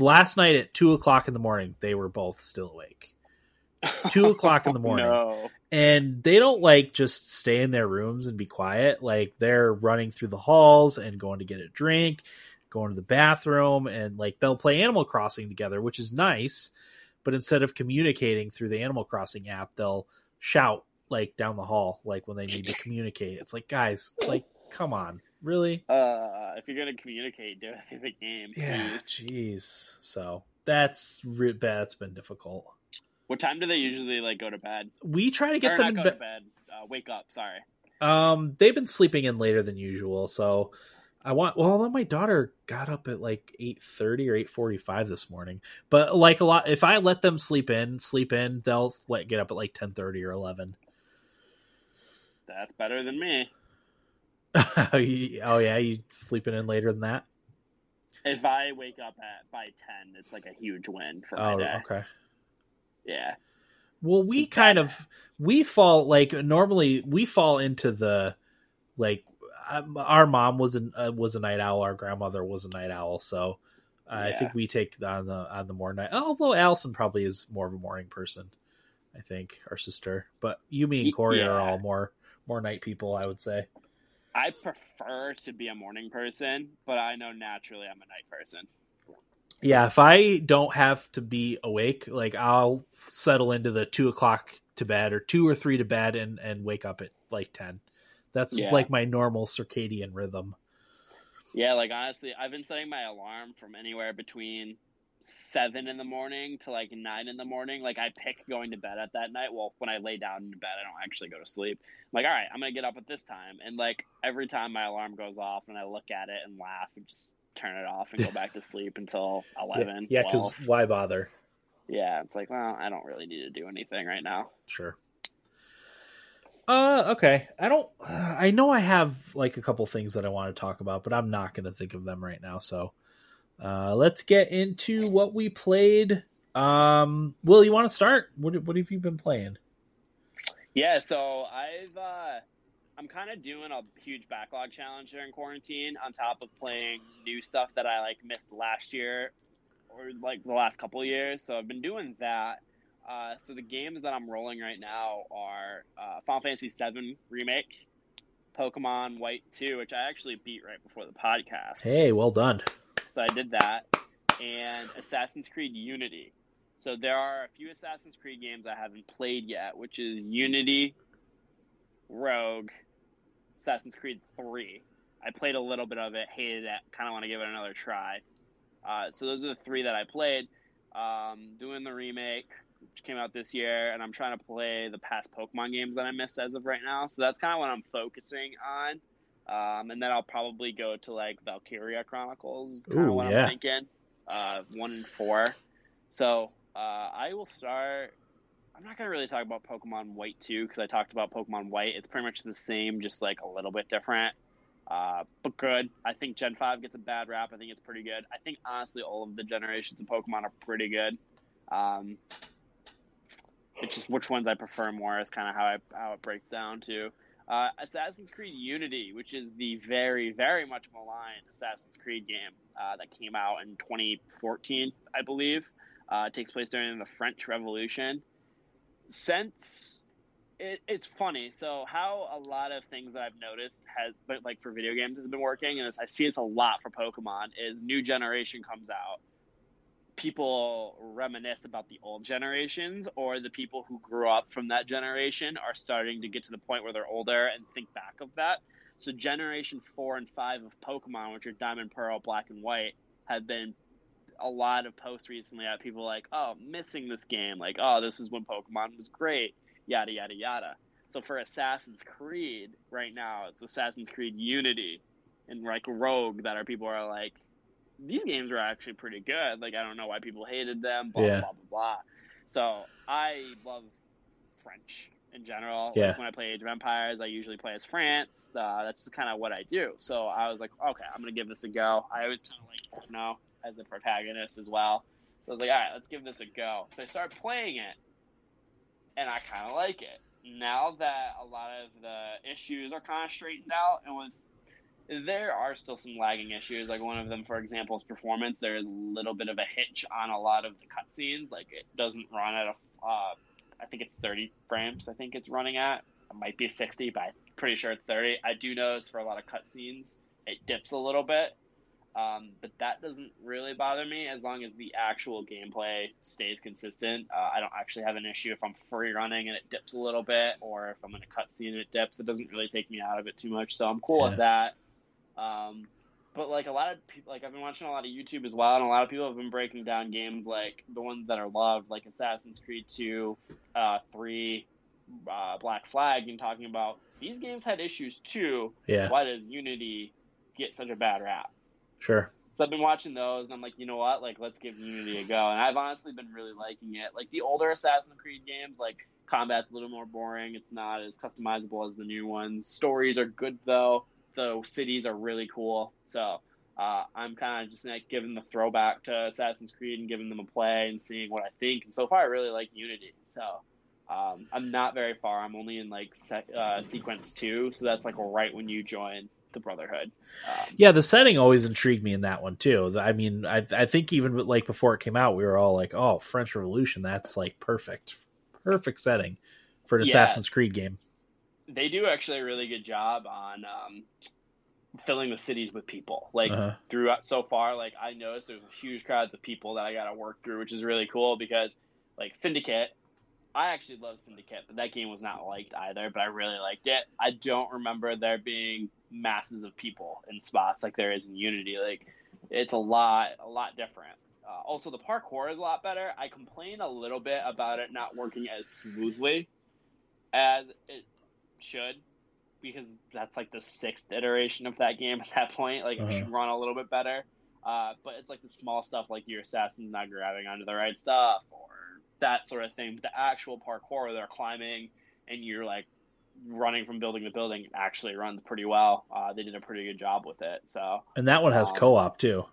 last night at two o'clock in the morning, they were both still awake. Two o'clock in the morning. No. and they don't like just stay in their rooms and be quiet like they're running through the halls and going to get a drink going to the bathroom and like they'll play animal crossing together which is nice but instead of communicating through the animal crossing app they'll shout like down the hall like when they need to communicate it's like guys like come on really Uh, if you're gonna communicate, do it through the game, yeah jeez so that's that's been difficult What time do they usually like go to bed? we try to get or them in to bed. Uh, wake up. Sorry. Um, they've been sleeping in later than usual, so I want. Well, my daughter got up at like eight thirty or eight forty five this morning. But like a lot, if I let them sleep in, sleep in, they'll like get up at like ten thirty or eleven. That's better than me. oh yeah, you sleeping in later than that? If I wake up at by ten, it's like a huge win for my Oh, day. okay. Yeah. Well, we kind of we fall like normally we fall into the like our mom was an uh, was a night owl, our grandmother was a night owl, so I Yeah. think we take on the on the more night. Although Allison probably is more of a morning person, I think our sister, but you, me, and Corey are all more more night people, I would say. I prefer to be a morning person, but I know naturally I'm a night person. Yeah, if I don't have to be awake, like I'll settle into the two o'clock to bed or two or three to bed and and wake up at like ten. That's Yeah. like my normal circadian rhythm. Yeah, like honestly, I've been setting my alarm from anywhere between seven in the morning to like nine in the morning. Like I pick going to bed at that night. Well, when I lay down in bed, I don't actually go to sleep. I'm like, all right, I'm gonna get up at this time, and like every time my alarm goes off, and I look at it and laugh and just turn it off and go back to sleep until eleven. yeah, because 12. why bother? yeah, it's like, well, I don't really need to do anything right now. Sure. Uh, okay. I don't. I know I have like a couple things that I want to talk about, but I'm not going to think of them right now. So, uh, let's get into what we played. Um, Will, you want to start? What What have you been playing? Yeah, so I've uh I'm kind of doing a huge backlog challenge during quarantine on top of playing new stuff that I like missed last year or like the last couple years. So I've been doing that. Uh, so the games that I'm rolling right now are uh, Final Fantasy VII Remake, Pokemon White 2, which I actually beat right before the podcast. Hey, well done. So I did that, and Assassin's Creed Unity. So there are a few Assassin's Creed games I haven't played yet, which is Unity, Rogue, Assassin's Creed 3. I played a little bit of it, hated it, kind of want to give it another try. Uh, so those are the three that I played. Um, doing the remake, which came out this year, and I'm trying to play the past Pokemon games that I missed as of right now. So that's kind of what I'm focusing on. Um, and then I'll probably go to like Valkyria Chronicles, kind of what yeah. I'm thinking. Uh, one and four. So uh, I will start. I'm not gonna really talk about Pokemon White 2 because I talked about Pokemon White. It's pretty much the same, just like a little bit different. Uh, but good. I think Gen 5 gets a bad rap. I think it's pretty good. I think honestly all of the generations of Pokemon are pretty good. Um, it's just which ones I prefer more is kind of how I how it breaks down to. Uh, Assassin's Creed Unity, which is the very very much maligned Assassin's Creed game uh, that came out in 2014, I believe. Uh, takes place during the French Revolution. Since it, it's funny, so how a lot of things that I've noticed has, but like for video games, has been working, and I see this a lot for Pokemon. Is new generation comes out, people reminisce about the old generations or the people who grew up from that generation are starting to get to the point where they're older and think back of that. So generation 4 and 5 of Pokemon, which are Diamond, Pearl, Black and White, have been a lot of posts recently at people like, "Oh, missing this game. Like, oh, this is when Pokemon was great." Yada yada yada. So for Assassin's Creed right now, it's Assassin's Creed Unity and like Rogue that are people are like, these games are actually pretty good. Like I don't know why people hated them. Blah yeah. blah blah blah. So I love French in general. Yeah. Like when I play Age of Empires, I usually play as France. Uh, that's just kind of what I do. So I was like, okay, I'm gonna give this a go. I always kind of like you know as a protagonist as well. So I was like, all right, let's give this a go. So I started playing it, and I kind of like it. Now that a lot of the issues are kind of straightened out, and with there are still some lagging issues. Like one of them, for example, is performance. There is a little bit of a hitch on a lot of the cutscenes. Like it doesn't run at a, uh, I think it's 30 frames. I think it's running at. It might be 60, but I'm pretty sure it's 30. I do notice for a lot of cutscenes it dips a little bit, um, but that doesn't really bother me as long as the actual gameplay stays consistent. Uh, I don't actually have an issue if I'm free running and it dips a little bit, or if I'm in a cutscene and it dips. It doesn't really take me out of it too much, so I'm cool yeah. with that. Um, but like a lot of people, like I've been watching a lot of YouTube as well, and a lot of people have been breaking down games like the ones that are loved, like Assassin's Creed Two, uh, Three, uh, Black Flag, and talking about these games had issues too. Yeah. Why does Unity get such a bad rap? Sure. So I've been watching those, and I'm like, you know what? Like, let's give Unity a go. And I've honestly been really liking it. Like the older Assassin's Creed games, like combat's a little more boring. It's not as customizable as the new ones. Stories are good though the cities are really cool. So uh, I'm kind of just like giving the throwback to Assassin's Creed and giving them a play and seeing what I think. And so far, I really like Unity. So um, I'm not very far. I'm only in like se- uh, sequence two, so that's like right when you join the Brotherhood. Um, yeah, the setting always intrigued me in that one too. I mean, I I think even like before it came out, we were all like, "Oh, French Revolution, that's like perfect, perfect setting for an yeah. Assassin's Creed game." They do actually a really good job on um, filling the cities with people. Like uh-huh. throughout so far, like I noticed there's huge crowds of people that I got to work through, which is really cool because like Syndicate, I actually love Syndicate, but that game was not liked either. But I really liked it. I don't remember there being masses of people in spots like there is in Unity. Like it's a lot, a lot different. Uh, also, the parkour is a lot better. I complain a little bit about it not working as smoothly as it should because that's like the sixth iteration of that game at that point. Like uh-huh. it should run a little bit better. Uh, but it's like the small stuff like your assassin's not grabbing onto the right stuff or that sort of thing. But the actual parkour, they're climbing and you're like running from building to building actually runs pretty well. Uh, they did a pretty good job with it. So and that one has um, co-op too.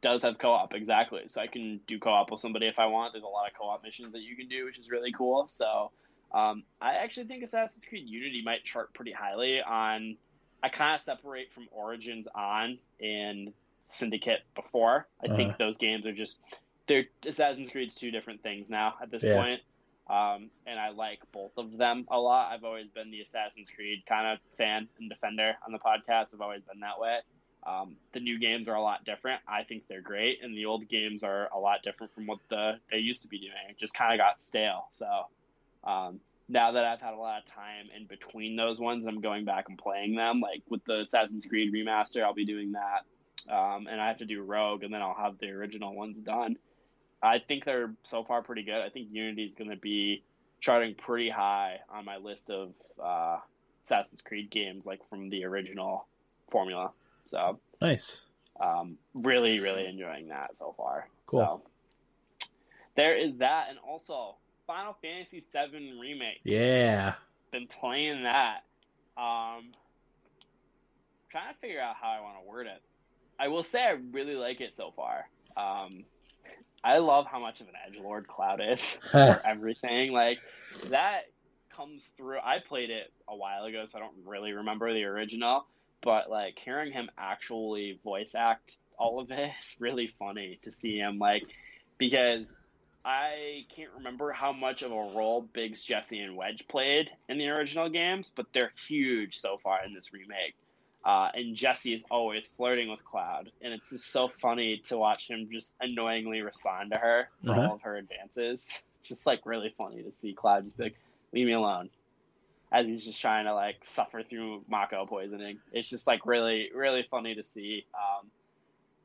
Does have co-op exactly, so I can do co-op with somebody if I want. There's a lot of co-op missions that you can do, which is really cool. So Um, I actually think Assassin's Creed Unity might chart pretty highly on. I kind of separate from Origins on and Syndicate before. I uh-huh. think those games are just they're Assassin's Creed's two different things now at this yeah. point. Um, and I like both of them a lot. I've always been the Assassin's Creed kind of fan and defender on the podcast. I've always been that way. Um, the new games are a lot different. I think they're great, and the old games are a lot different from what the they used to be doing. It just kind of got stale. So um, now that I've had a lot of time in between those ones, I'm going back and playing them. Like with the Assassin's Creed remaster, I'll be doing that, um, and I have to do Rogue, and then I'll have the original ones done. I think they're so far pretty good. I think Unity is going to be charting pretty high on my list of uh, Assassin's Creed games, like from the original formula. So nice. Um, really, really enjoying that so far. Cool. So there is that, and also Final Fantasy VII remake. Yeah. Been playing that. Um, trying to figure out how I want to word it. I will say I really like it so far. Um, I love how much of an edge lord Cloud is for everything. Like that comes through. I played it a while ago, so I don't really remember the original. But like hearing him actually voice act all of it is really funny to see him like because I can't remember how much of a role Biggs, Jesse, and Wedge played in the original games, but they're huge so far in this remake. Uh, and Jesse is always flirting with Cloud, and it's just so funny to watch him just annoyingly respond to her for uh-huh. all of her advances. It's just like really funny to see Cloud just be like, "Leave me alone," as he's just trying to like suffer through Mako poisoning. It's just like really, really funny to see. Um,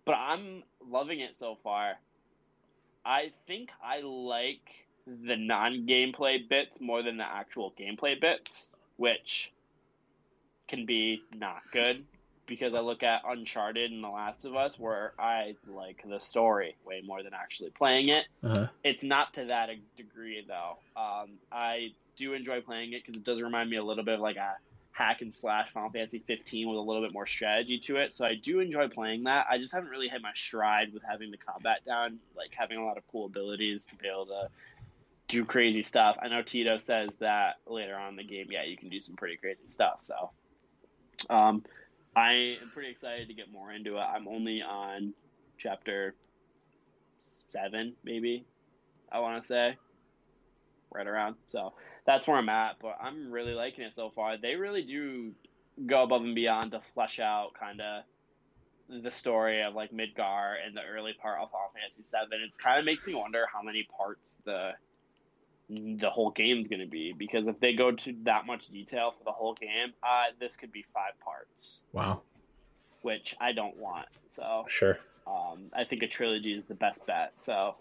but I'm loving it so far. I think I like the non-gameplay bits more than the actual gameplay bits, which can be not good because I look at Uncharted and The Last of Us, where I like the story way more than actually playing it. Uh-huh. It's not to that degree though. Um, I do enjoy playing it because it does remind me a little bit of like a hack and slash Final Fantasy 15 with a little bit more strategy to it. So I do enjoy playing that. I just haven't really hit my stride with having the combat down, like having a lot of cool abilities to be able to do crazy stuff. I know Tito says that later on in the game, yeah, you can do some pretty crazy stuff. So um, I am pretty excited to get more into it. I'm only on chapter seven, maybe. I want to say right around. So that's where I'm at. But I'm really liking it so far. They really do go above and beyond to flesh out kind of the story of like Midgar and the early part of Final Fantasy VII. It kind of makes me wonder how many parts the the whole game's going to be because if they go to that much detail for the whole game, uh, this could be five parts. Wow. Which I don't want. So sure. Um, I think a trilogy is the best bet. So,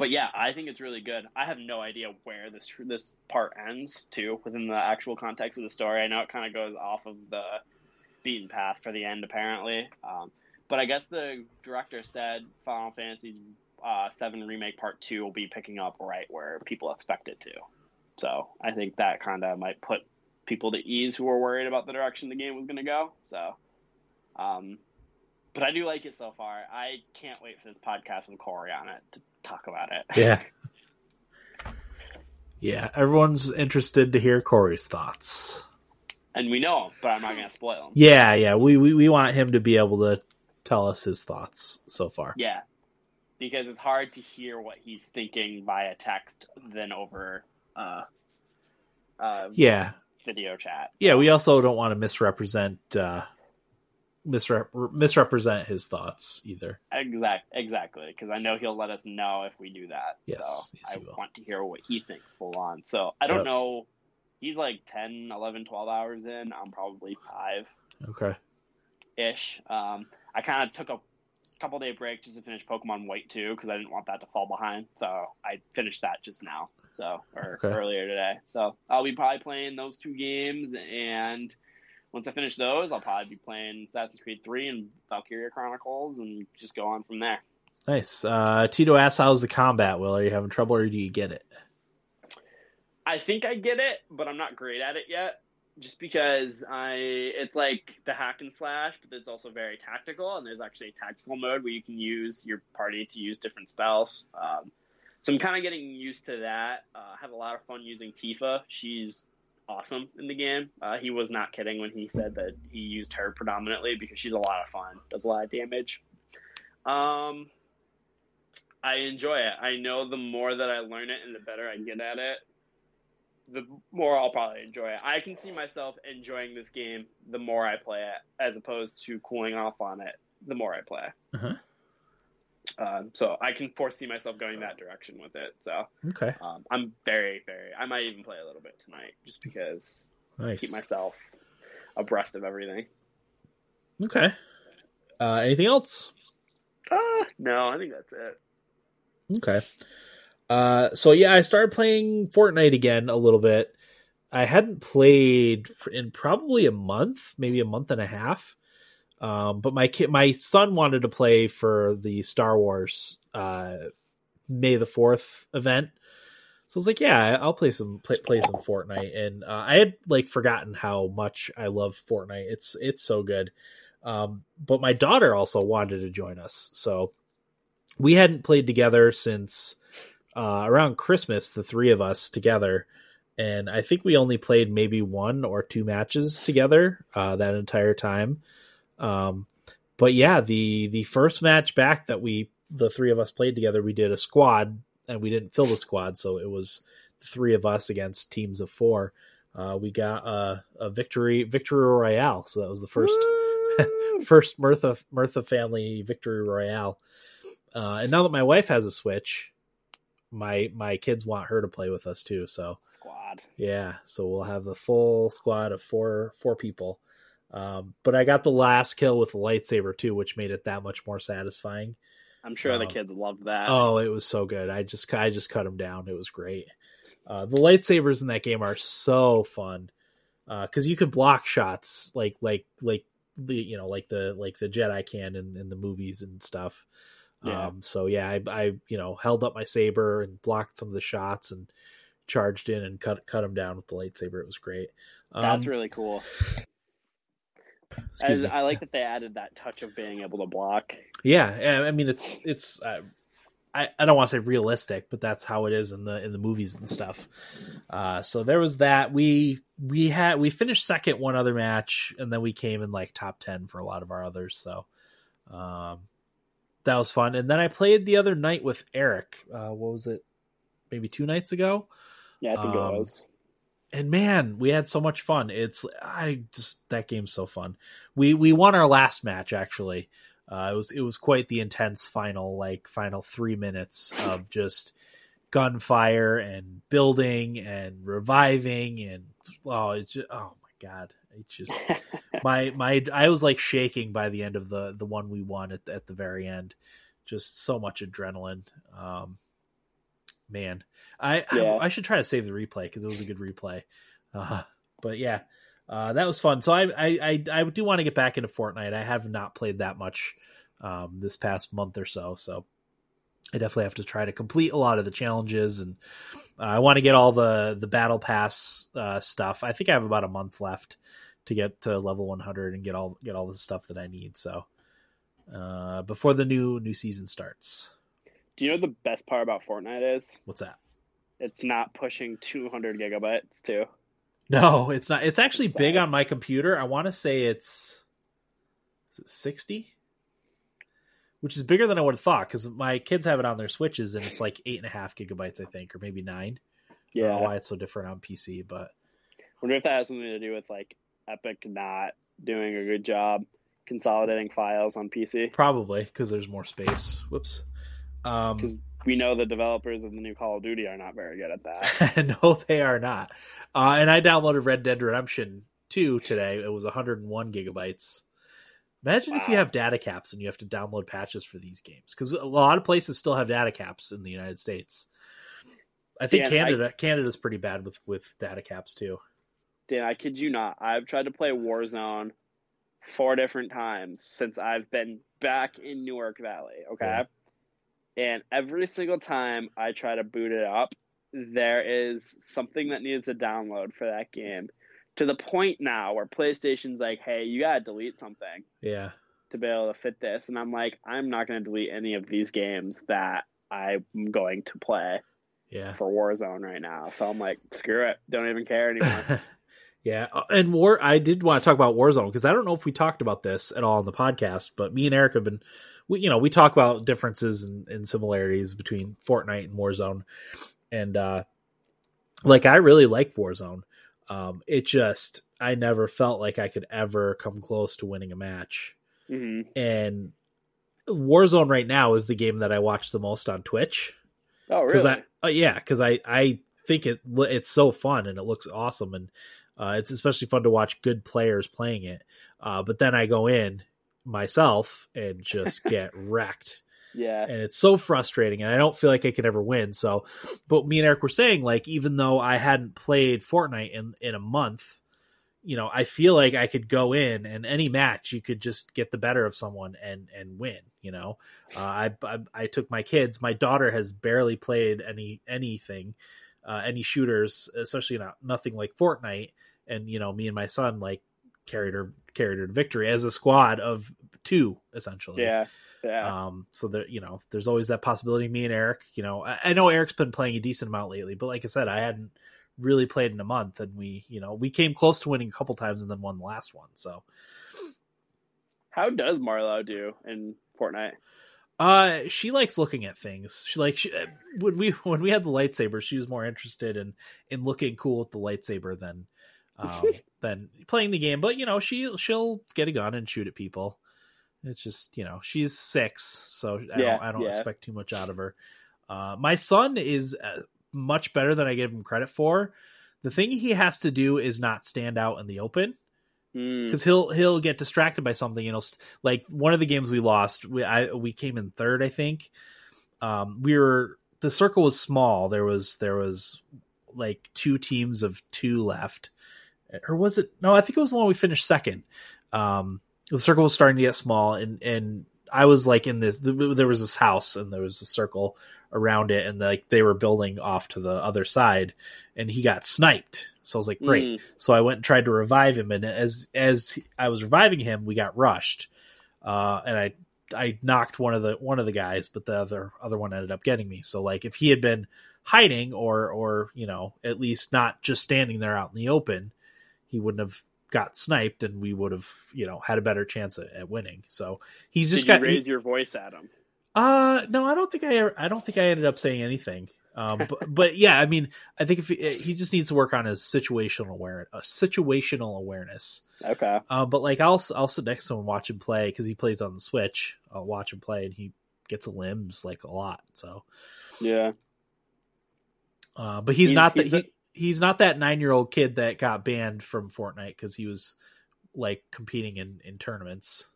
but yeah, I think it's really good. I have no idea where this this part ends too within the actual context of the story. I know it kind of goes off of the beaten path for the end apparently. Um, but I guess the director said Final Fantasy's uh, Seven Remake Part Two will be picking up right where people expect it to. So I think that kind of might put people to ease who were worried about the direction the game was going to go. So, um, but I do like it so far. I can't wait for this podcast with Corey on it to talk about it. Yeah. Yeah, everyone's interested to hear Corey's thoughts. And we know him, but I'm not going to spoil him. Yeah, yeah. We, we, we want him to be able to tell us his thoughts so far. Yeah because it's hard to hear what he's thinking via text than over uh, uh, yeah video chat. Yeah, we also don't want to misrepresent uh, misrep- misrepresent his thoughts either. Exact exactly because I know he'll let us know if we do that. Yes, so yes, I want to hear what he thinks full on. So I don't yep. know. He's like 10, 11, 12 hours in. I'm probably five. Okay. Ish. Um, I kind of took a couple day break just to finish Pokemon White 2 because I didn't want that to fall behind. So I finished that just now. So or okay. earlier today. So I'll be probably playing those two games and once I finish those, I'll probably be playing Assassin's Creed 3 and Valkyria Chronicles and just go on from there. Nice. Uh, Tito asks, how's the combat, Will? Are you having trouble or do you get it? I think I get it, but I'm not great at it yet just because I it's like the hack and slash, but it's also very tactical, and there's actually a tactical mode where you can use your party to use different spells. Um, so I'm kind of getting used to that. Uh, I have a lot of fun using Tifa. She's awesome in the game. Uh, he was not kidding when he said that he used her predominantly because she's a lot of fun, does a lot of damage. Um, I enjoy it. I know the more that I learn it and the better I get at it, the more I'll probably enjoy it. I can see myself enjoying this game the more I play it, as opposed to cooling off on it the more I play. Uh-huh. Um, so I can foresee myself going that direction with it. So Okay. um, I'm very, very. I might even play a little bit tonight, just because Nice. keep myself abreast of everything. Okay. Uh, anything else? Uh, no, I think that's it. Okay. Uh, so yeah, I started playing Fortnite again a little bit. I hadn't played in probably a month, maybe a month and a half. Um, but my my son wanted to play for the Star Wars uh, May the Fourth event. So I was like, yeah, I'll play some play, play some Fortnite, and uh, I had like forgotten how much I love Fortnite. It's it's so good. Um, but my daughter also wanted to join us, so we hadn't played together since uh, around Christmas, the three of us together, and I think we only played maybe one or two matches together uh, that entire time. Um, but yeah, the the first match back that we the three of us played together, we did a squad, and we didn't fill the squad, so it was the three of us against teams of four. Uh, we got a, a victory victory royale, so that was the first first Mirtha Mirtha family victory royale. Uh, and now that my wife has a Switch, my my kids want her to play with us too. So squad. yeah, so we'll have the full squad of four four people. Um, but I got the last kill with the lightsaber too, which made it that much more satisfying. I'm sure the Um, kids loved that. Oh, it was so good. I just I just cut them down. It was great. Uh, the lightsabers in that game are so fun because you could block shots like like like the you know like the like the Jedi can in, in the movies and stuff. Yeah. Um, so yeah, I, I you know held up my saber and blocked some of the shots and charged in and cut cut them down with the lightsaber. It was great. Um, That's really cool. Excuse me. I like that they added that touch of being able to block. Yeah, yeah, I mean it's it's uh, I I don't want to say realistic, but that's how it is in the in the movies and stuff. Uh, so there was that. We we had we finished second one other match, and then we came in like top ten for a lot of our others. So um, that was fun. And then I played the other night with Eric. Uh, what was it? Maybe two nights ago. Yeah, I think Um, it was. And man, we had so much fun. It's I just that game's so fun. We we won our last match actually. Uh, it was it was quite the intense final like final three minutes of just gunfire and building and reviving and oh it's just, oh my god it's just my my I was like shaking by the end of the the one we won at at the very end. Just so much adrenaline. Um, man, I Yeah. I, I should try to save the replay because it was a good replay. Uh, but yeah, uh, that was fun. So I I I, I do want to get back into Fortnite. I have not played that much um, this past month or so. So I definitely have to try to complete a lot of the challenges and. Uh, I want to get all the the battle pass uh, stuff. I think I have about a month left to get to level 100 and get all get all the stuff that I need. So uh, before the new new season starts, Do you know the best part about Fortnite is? what's that? It's not pushing 200 gigabytes too. No, it's not. It's actually It big on my computer. I want to say it's is it 60, which is bigger than I would have thought because my kids have it on their switches and it's like eight and a half gigabytes, I think, or maybe nine. I don't know Yeah. why it's so different on PC, but wonder if that has something to do with like Epic not doing a good job consolidating files on PC. probably because there's more space. Whoops. Um, 'Cause We know the developers of the new Call of Duty are not very good at that. no, they are not. Uh, and I downloaded Red Dead Redemption 2 today. It was 101 gigabytes. Imagine if you have data caps and you have to download patches for these games because a lot of places still have data caps in the United States. I think Dan, I- Canada Canada's pretty bad with with data caps too. Dan, I kid you not. I've tried to play Warzone four different times since I've been back in Newark Valley. Okay. Yeah. And every single time I try to boot it up, there is something that needs to download for that game. To the point now where PlayStation's like, hey, you gotta delete something Yeah, to be able to fit this. And I'm like, I'm not gonna delete any of these games that I'm going to play Yeah. for Warzone right now. So I'm like, screw it, don't even care anymore. yeah, uh, and War. I did want to talk about Warzone because I don't know if we talked about this at all on the podcast, but me and Eric have been, we you know, we talk about differences and, and similarities between Fortnite and Warzone, and uh like I really like Warzone. Um, it just I never felt like I could ever come close to winning a match, hmm and Warzone right now is the game that I watch the most on Twitch Oh, really? I uh, yeah because I I think it it's so fun and it looks awesome and uh, it's especially fun to watch good players playing it. Uh, but then I go in myself and just get wrecked yeah. and it's so frustrating and I don't feel like I could ever win. So, but me and Eric were saying like even though I hadn't played Fortnite in in a month, you know, I feel like I could go in and any match you could just get the better of someone and and win. You know, uh, I, I I took my kids. My daughter has barely played any anything, uh, any shooters, especially not nothing like Fortnite. And you know, me and my son like carried her carried her to victory as a squad of two essentially. Yeah. Yeah. Um, so that you know, there's always that possibility. Me and Eric, you know, I, I know Eric's been playing a decent amount lately, but like I said, I hadn't really played in a month, and we, you know, we came close to winning a couple times and then won the last one. So, How does Marlo do in Fortnite? uh, she likes looking at things. She like she, when we when we had the lightsaber, she was more interested in in looking cool with the lightsaber than um than playing the game. But you know, she she'll get a gun and shoot at people. It's just you know she's six, so I Yeah, don't I don't yeah. expect too much out of her. Uh, my son is uh, much better than I give him credit for. The thing he has to do is not stand out in the open Mm, because he'll he'll get distracted by something. You know, like one of the games we lost, we I we came in third, I think. Um, we were the circle was small. There was there was like two teams of two left, or was it? No, I think it was the one we finished second. Um, the circle was starting to get small, and and I was like in this. There was this house, and there was a circle around it, and like they were building off to the other side, and he got sniped. So I was like, great. mm, So I went and tried to revive him, and as as I was reviving him, we got rushed, uh, and I I knocked one of the one of the guys, but the other other one ended up getting me. So like if he had been hiding or or you know at least not just standing there out in the open, he wouldn't have got sniped, and we would have you know had a better chance at, at winning. So he's just Did you got raise your voice at him? uh no, I don't think I I don't think I ended up saying anything. Um, but, but yeah, I mean, I think if he, he just needs to work on his situational awareness, uh, situational awareness. Okay. Uh, but like I'll I'll sit next to him and watch him play because he plays on the Switch. I'll watch him play and he gets limbs like a lot. So, Yeah. uh, but he's, He's- not that he, he's not that nine year old kid that got banned from Fortnite because he was like competing in in tournaments.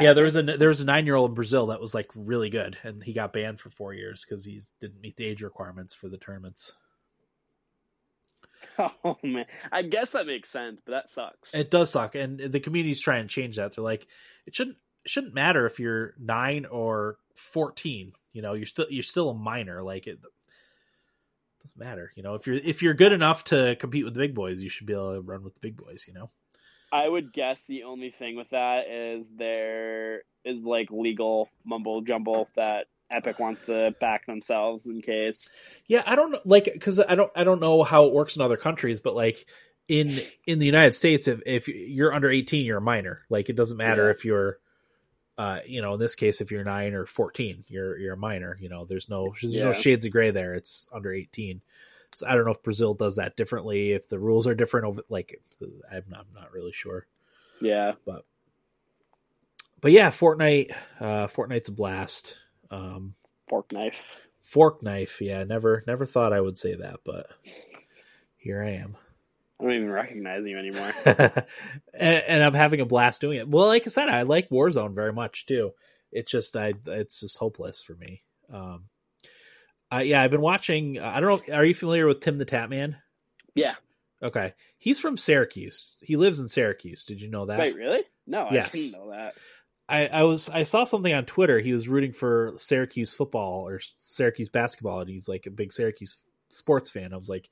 Yeah, there was a there was a nine year old in Brazil that was like really good, and he got banned for four years because he didn't meet the age requirements for the tournaments. Oh man, I guess that makes sense, but that sucks. It does suck, and the community's trying to change that. They're like, it shouldn't it shouldn't matter if you're nine or fourteen. You know, you're still you're still a minor. Like it doesn't matter. You know, if you're if you're good enough to compete with the big boys, you should be able to run with the big boys. You know. I would guess the only thing with that is there is like legal mumble jumble that Epic wants to back themselves in case. Yeah, I don't know, like because I don't I don't know how it works in other countries, but like in in the United States, if if you're under eighteen, you're a minor. Like it doesn't matter Yeah. if you're, uh, you know, in this case, if you're nine or fourteen, you're you're a minor. You know, there's no there's no shades of gray there. It's under eighteen. So I don't know if Brazil does that differently. If the rules are different, over like I'm not, I'm not really sure. Yeah. But but yeah, Fortnite, uh, Fortnite's a blast. Um, Fork knife. fork knife yeah never never thought i would say that but here i am I don't even recognize you anymore. and, and i'm having a blast doing it well like i said i like warzone very much too it's just i it's just hopeless for me um uh, yeah i've been watching i don't know are you familiar with tim the tatman yeah. okay he's from syracuse he lives in syracuse did you know that Wait, really? No, Yes. I didn't know that. I, I was I saw something on Twitter. He was rooting for Syracuse football or Syracuse basketball, and he's like a big Syracuse sports fan. I was like,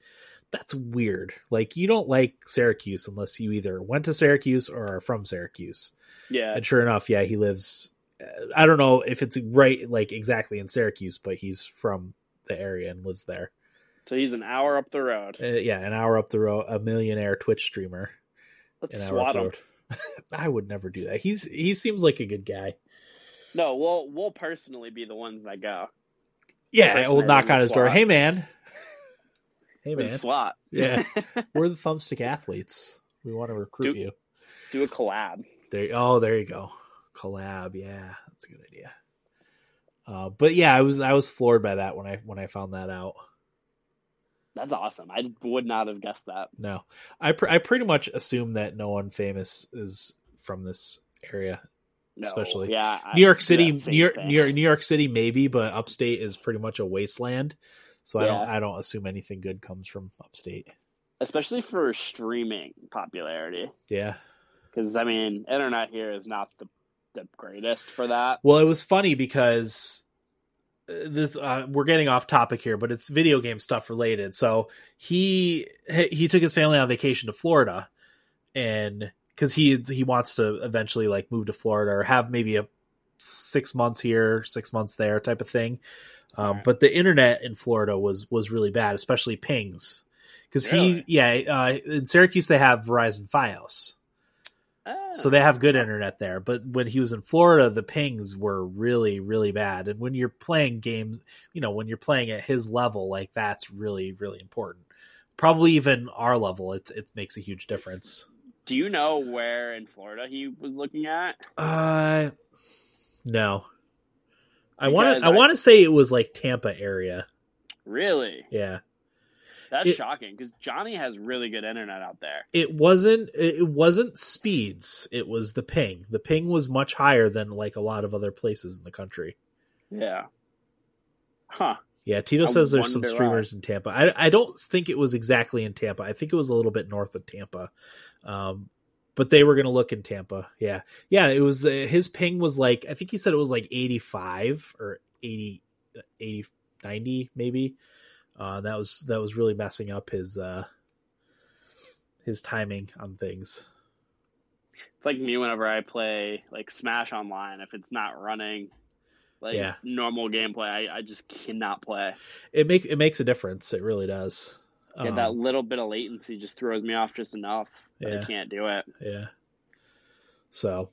that's weird. Like you don't like Syracuse unless you either went to Syracuse or are from Syracuse. Yeah. And sure enough, yeah, he lives I don't know if it's right like exactly in Syracuse, but he's from the area and lives there. So he's an hour up the road. Uh, yeah, an hour up the road, a millionaire Twitch streamer. Let's swat him. I would never do that. He's he seems like a good guy. No, we'll we'll personally be the ones that go. Yeah, we'll knock on his door. Hey man. Hey man. SWAT. Yeah. We're the thumbstick athletes. We want to recruit Do- you. Do a collab. There oh, there you go. Collab, yeah. That's a good idea. Uh, but yeah, I was I was floored by that when I when I found that out. That's awesome. I would not have guessed that. No, I pr- I pretty much assume that no one famous is from this area. No, Especially yeah, New York City, New York. New York, New York City, maybe, but upstate is pretty much a wasteland. So I don't I don't assume anything good comes from upstate. especially for streaming popularity. Yeah. Because I mean, internet here is not the the greatest for that. Well, it was funny because uh, this uh, we're getting off topic here, but it's video game stuff related. So he he took his family on vacation to Florida, and because he he wants to eventually like move to Florida or have maybe a six months here, six months there type of thing. Um, but the internet in Florida was was really bad, especially pings. Because he, yeah, uh, in Syracuse they have Verizon FiOS, Ah, so they have good internet there. But when he was in Florida, the pings were really, really bad. And when you're playing games, you know, when you're playing at his level, like that's really, really important. Probably even our level, it it makes a huge difference. Do you know where in Florida he was looking at? Uh, no, I want to. I, I- want to say it was like Tampa area. Really? Yeah, That's It- shocking because Johnny has really good internet out there. it wasn't. It wasn't speeds. It was the ping. The ping was much higher than like a lot of other places in the country. Yeah. Huh. Yeah, Tito I says there's some wonder why. streamers in Tampa. I I don't think it was exactly in Tampa. I think it was a little bit north of Tampa. Um, but they were going to look in Tampa. Yeah, yeah. It was uh, his ping was like I think he said it was like 85 or 80, 80 90 maybe. Uh, that was that was really messing up his uh his timing on things. It's like me whenever I play like Smash Online. If it's not running like Yeah. normal gameplay, I, I just cannot play. It make it makes a difference. It really does. Yeah, Um, that little bit of latency just throws me off just enough. Yeah. I can't do it. Yeah. So,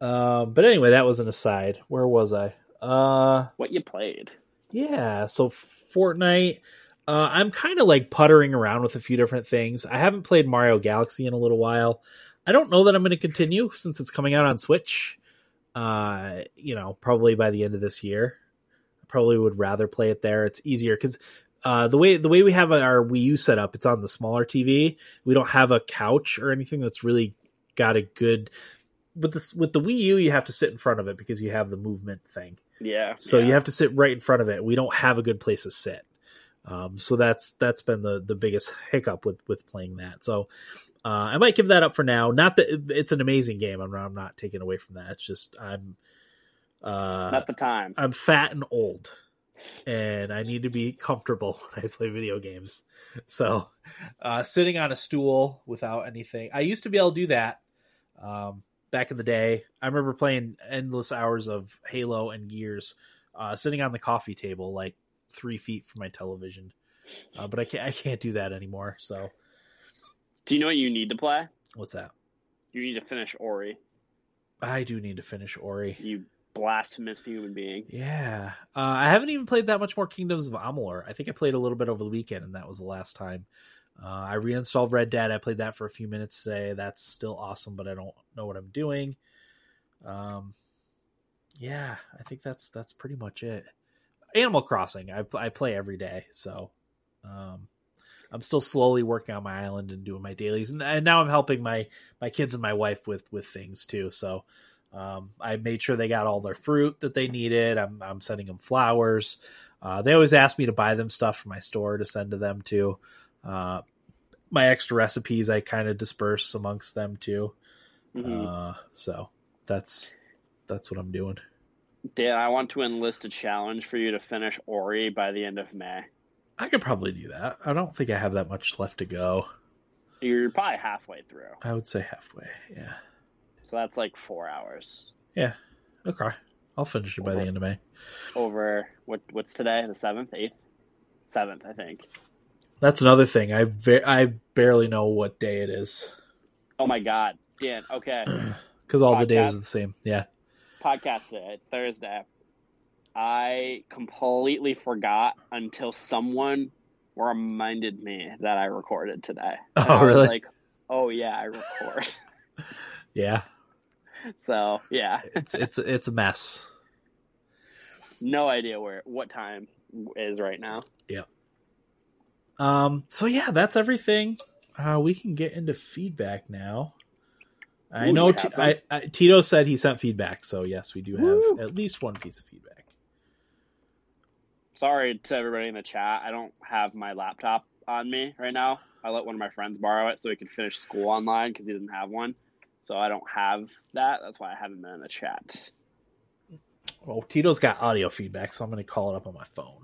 um, but anyway, that was an aside. Where was I? Uh, What you played? yeah. So Fortnite. Uh, I'm kind of like puttering around with a few different things. I haven't played Mario Galaxy in a little while. I don't know that I'm going to continue since it's coming out on Switch. Uh, you know, probably by the end of this year. I probably would rather play it there. It's easier because uh, the way the way we have our Wii U set up, it's on the smaller TV. We don't have a couch or anything that's really got a good. With this with the Wii U, you have to sit in front of it because you have the movement thing. Yeah. So yeah. you have to sit right in front of it. We don't have a good place to sit. Um, so that's that's been the the biggest hiccup with with playing that. So uh, I might give that up for now. Not that it's an amazing game. I'm not, I'm not taking away from that. It's just I'm uh, not the time. I'm fat and old, and I need to be comfortable when I play video games. So, uh, sitting on a stool without anything, I used to be able to do that um, back in the day. I remember playing endless hours of Halo and Gears, uh, sitting on the coffee table, like three feet from my television. Uh, but I can't, I can't do that anymore. So, Do you know what you need to play? what's that? You need to finish Ori. I do need to finish Ori. You blasphemous human being. Yeah, uh, I haven't even played that much more Kingdoms of Amalur. I think I played a little bit over the weekend, and that was the last time. Uh, I reinstalled Red Dead. I played that for a few minutes today. That's still awesome, but I don't know what I'm doing. Um, yeah, I think that's that's pretty much it. Animal Crossing, I I play every day, so um, I'm still slowly working on my island and doing my dailies, and, and now I'm helping my my kids and my wife with with things too. So um, I made sure they got all their fruit that they needed. I'm, I'm sending them flowers. Uh, they always ask me to buy them stuff from my store to send to them too. Uh, my extra recipes I kind of disperse amongst them too. Mhm. Uh, so that's that's what I'm doing. Dan, I want to enlist a challenge for you to finish Ori by the end of May. I could probably do that. I don't think I have that much left to go. You're probably halfway through, I would say halfway. Yeah. So that's like four hours. Yeah. Okay. I'll finish it by the end of May. Over what? What's today? The seventh, eighth, seventh, I think. That's another thing. I ve- I barely know what day it is. Oh my god, Dan. Okay. Because all the days are the same. Yeah. Podcast today, Thursday. I completely forgot until someone reminded me that I recorded today. Oh, really? like, oh yeah, I record. yeah. So yeah, it's it's it's a mess. No idea where what time is right now. Yeah. Um. So yeah, that's everything. Uh, we can get into feedback now. I Ooh, know T- I, I, Tito said he sent feedback, so yes, we do have Woo. at least one piece of feedback. Sorry to everybody in the chat. I don't have my laptop on me right now. I let one of my friends borrow it so he can finish school online because he doesn't have one. So I don't have that. That's why I haven't been in the chat. Well, Tito's got audio feedback, so I'm going to call it up on my phone.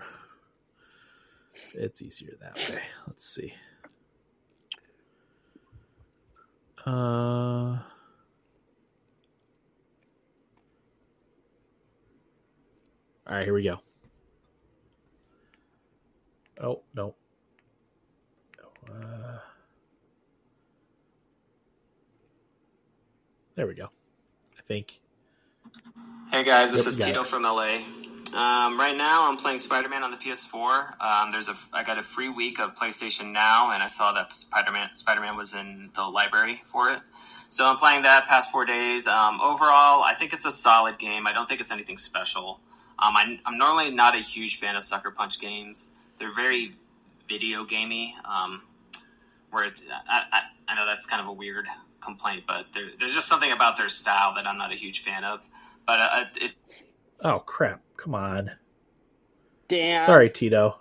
It's easier that way. Let's see. Uh. All right, here we go. Oh, no. no uh, there we go. I think. Hey guys, this yep, is Tito it. from LA. Um, right now, I'm playing Spider-Man on the PS4. Um, there's a I got a free week of PlayStation Now, and I saw that Spider-Man Spider-Man was in the library for it. So I'm playing that past four days. Um, overall, I think it's a solid game. I don't think it's anything special. Um, I, am normally not a huge fan of Sucker Punch games. They're very video gamey. Um, where it, I, I, I, know that's kind of a weird complaint, but there, there's just something about their style that I'm not a huge fan of. But uh, it. Oh crap! Come on. Damn. Sorry, Tito.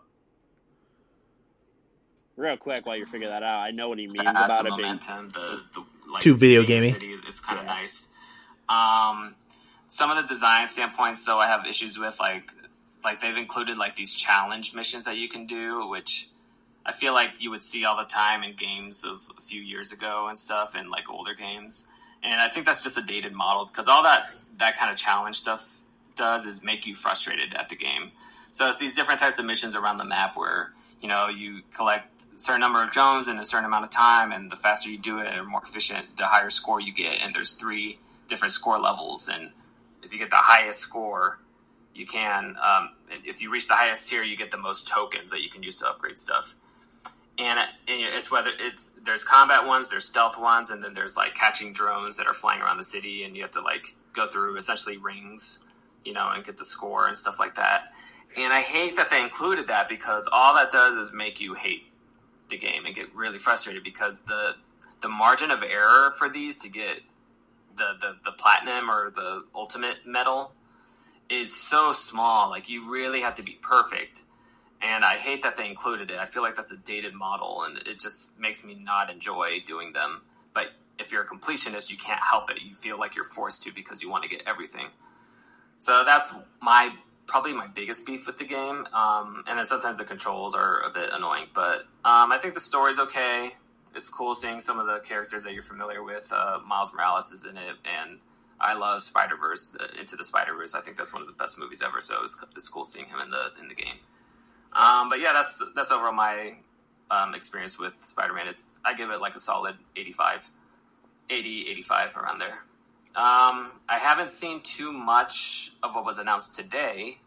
Real quick, while you figure that out, I know what he means about the it momentum, being the, the like, too video gaming. It's kind of yeah. nice. Um, some of the design standpoints, though, I have issues with. Like, like they've included like these challenge missions that you can do, which I feel like you would see all the time in games of a few years ago and stuff, and like older games. And I think that's just a dated model because all that that kind of challenge stuff does is make you frustrated at the game. So it's these different types of missions around the map where you know you collect a certain number of drones in a certain amount of time, and the faster you do it, or more efficient, the higher score you get. And there's three different score levels, and if you get the highest score, you can. Um, if you reach the highest tier, you get the most tokens that you can use to upgrade stuff. And it's whether it's there's combat ones, there's stealth ones, and then there's like catching drones that are flying around the city, and you have to like go through essentially rings, you know, and get the score and stuff like that. And I hate that they included that because all that does is make you hate the game and get really frustrated because the the margin of error for these to get the, the, the platinum or the ultimate medal is so small. Like you really have to be perfect. And I hate that they included it. I feel like that's a dated model and it just makes me not enjoy doing them. But if you're a completionist, you can't help it. You feel like you're forced to because you want to get everything. So that's my probably my biggest beef with the game. Um, and then sometimes the controls are a bit annoying, but um, I think the story's okay it's cool seeing some of the characters that you're familiar with. Uh, Miles Morales is in it, and I love Spider Verse, Into the Spider Verse. I think that's one of the best movies ever. So it's, it's cool seeing him in the in the game. Um, but yeah, that's that's overall my um, experience with Spider Man. It's I give it like a solid 85, 80, 85 around there. Um, I haven't seen too much of what was announced today,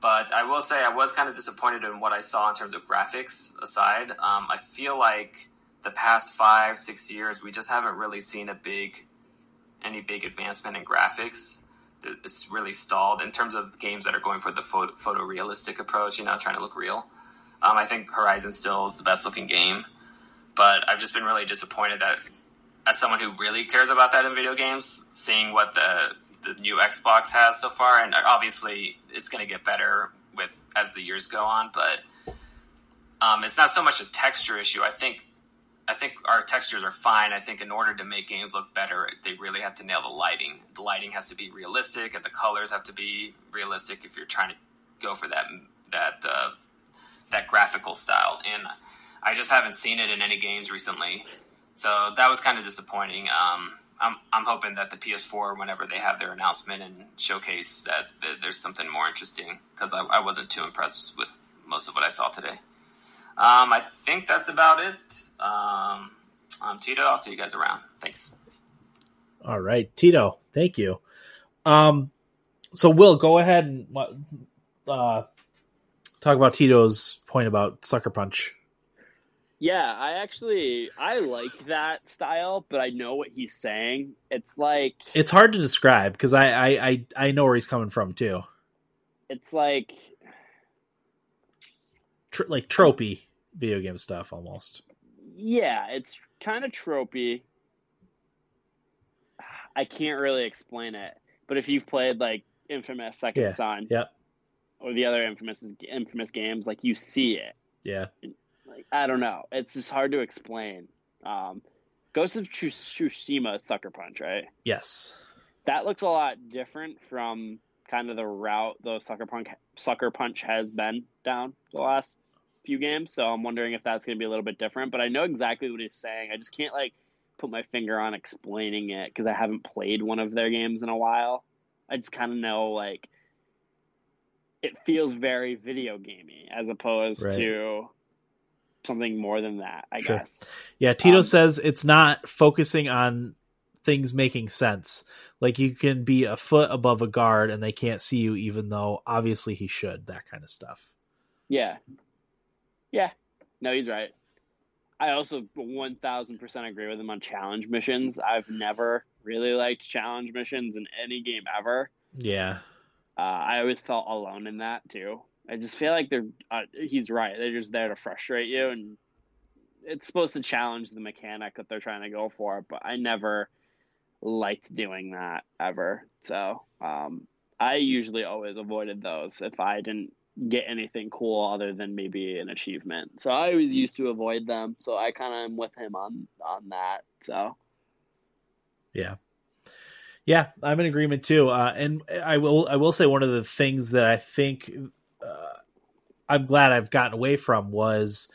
but I will say I was kind of disappointed in what I saw in terms of graphics aside. Um, I feel like the past five six years we just haven't really seen a big any big advancement in graphics it's really stalled in terms of games that are going for the photo, photorealistic approach you know trying to look real. Um, i think horizon still is the best looking game but i've just been really disappointed that as someone who really cares about that in video games seeing what the the new xbox has so far and obviously it's going to get better with as the years go on but um, it's not so much a texture issue. I think I think our textures are fine. I think in order to make games look better, they really have to nail the lighting. The lighting has to be realistic, and the colors have to be realistic if you're trying to go for that that uh, that graphical style. And I just haven't seen it in any games recently, so that was kind of disappointing. Um, I'm I'm hoping that the PS4, whenever they have their announcement and showcase, that, that there's something more interesting because I, I wasn't too impressed with most of what I saw today. Um, I think that's about it. Um, I'm Tito. I'll see you guys around. Thanks. All right, Tito. Thank you. Um, so Will, go ahead and uh, talk about Tito's point about Sucker Punch. Yeah, I actually I like that style, but I know what he's saying. It's like it's hard to describe because I, I I I know where he's coming from too. It's like tr- like tropey video game stuff almost. Yeah, it's kind of tropey. I can't really explain it, but if you've played like Infamous Second yeah. Son, yep, or the other infamous infamous games, like you see it. Yeah. Like I don't know, it's just hard to explain. Um, Ghost of Tsushima Sucker Punch, right? Yes. That looks a lot different from kind of the route the Sucker Punch Sucker Punch has been down the last few games. So I'm wondering if that's going to be a little bit different. But I know exactly what he's saying. I just can't like put my finger on explaining it because I haven't played one of their games in a while. I just kind of know like it feels very video gamey as opposed right. to something more than that. I sure. guess. Yeah, Tito um, says it's not focusing on things making sense. Like you can be a foot above a guard and they can't see you, even though obviously he should. That kind of stuff. Yeah, yeah, no, he's right. I also 1000% agree with him on challenge missions. I've never really liked challenge missions in any game ever. Yeah. Uh, I always felt alone in that too. I just feel like they're, uh, he's right. They're just there to frustrate you and it's supposed to challenge the mechanic that they're trying to go for, but I never liked doing that ever. So, um, I usually always avoided those if I didn't get anything cool other than maybe an achievement. So I always used to avoid them. So I kind of am with him on on that. So yeah. Yeah, I'm in agreement too. Uh, and I will I will say one of the things that I think uh, I'm glad I've gotten away from was